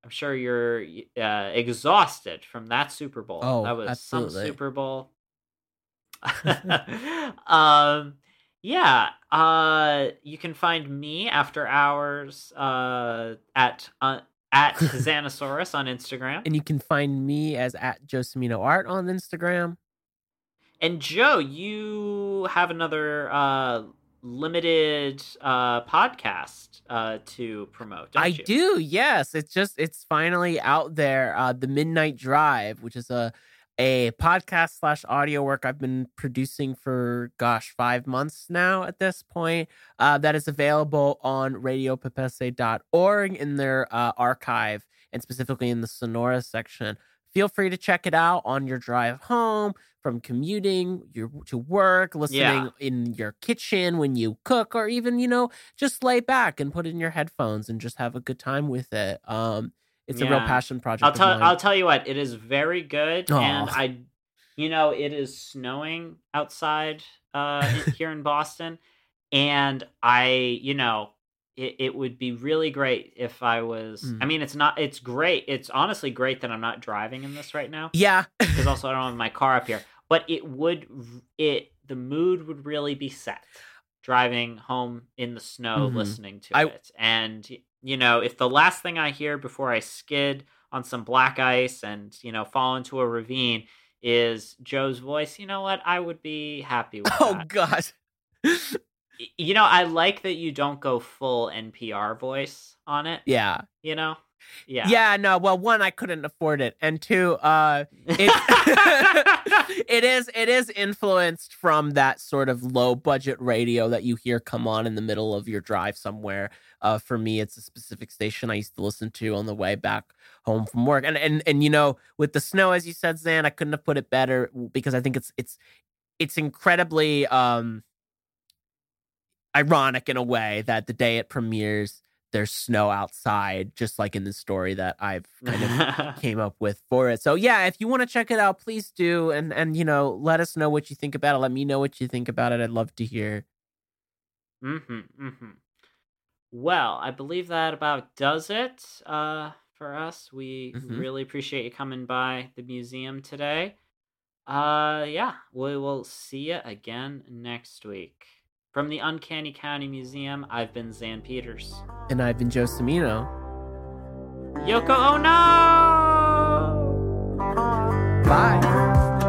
[SPEAKER 1] i'm sure you're uh exhausted from that super bowl
[SPEAKER 2] Oh,
[SPEAKER 1] that was some
[SPEAKER 2] absolutely.
[SPEAKER 1] super bowl um yeah uh you can find me after hours uh at uh, at xanosaurus on instagram
[SPEAKER 2] And you can find me as at Josemino Art on Instagram.
[SPEAKER 1] and joe you have another uh limited uh podcast uh to promote
[SPEAKER 2] I
[SPEAKER 1] you?
[SPEAKER 2] do, yes. It's just it's finally out there. Uh the Midnight Drive, which is a a podcast slash audio work I've been producing for gosh, five months now at this point. Uh that is available on radiopapesse.org in their uh, archive and specifically in the Sonora section. Feel free to check it out on your drive home, from commuting your, to work, listening
[SPEAKER 1] Yeah.
[SPEAKER 2] in your kitchen when you cook, or even, you know, just lay back and put in your headphones and just have a good time with it. Um, it's a real passion project.
[SPEAKER 1] I'll tell. I'll tell you what, it is very good and I you know, it is snowing outside uh here in Boston and I, you know, it, it would be really great if I was
[SPEAKER 2] Mm.
[SPEAKER 1] I mean it's not it's great. It's honestly great that I'm not driving in this right now
[SPEAKER 2] yeah,
[SPEAKER 1] because also I don't have my car up here. But it would it the mood would really be set driving home in the snow
[SPEAKER 2] Mhm.
[SPEAKER 1] listening to
[SPEAKER 2] I-
[SPEAKER 1] it. And you know, if the last thing I hear before I skid on some black ice and, you know, fall into a ravine is Joe's voice, you know what? I would be happy with
[SPEAKER 2] oh
[SPEAKER 1] that.
[SPEAKER 2] god,
[SPEAKER 1] You know, I like that you don't go full NPR voice on it,
[SPEAKER 2] yeah,
[SPEAKER 1] you know? Yeah.
[SPEAKER 2] yeah. No, well, one, I couldn't afford it, and two, uh, it it is it is influenced from that sort of low budget radio that you hear come on in the middle of your drive somewhere. Uh, for me, it's a specific station I used to listen to on the way back home from work, and and and you know, with the snow, as you said, Xan, I couldn't have put it better because I think it's it's it's incredibly um ironic in a way that the day it premieres there's snow outside just like in the story that I've kind of came up with for it. So yeah, if you want to check it out, please do and and you know, let us know what you think about it. Let me know what you think about it. I'd love to hear.
[SPEAKER 1] Mm-hmm. Mm-hmm. Well, I believe that about does it uh, for us. We
[SPEAKER 2] Mhm.
[SPEAKER 1] really appreciate you coming by the museum today. Uh, yeah, we will see you again next week. From the Uncanny County Museum, I've been Xan Peters.
[SPEAKER 2] And I've been Joe Semino.
[SPEAKER 1] Yoko, Ono!
[SPEAKER 2] Bye.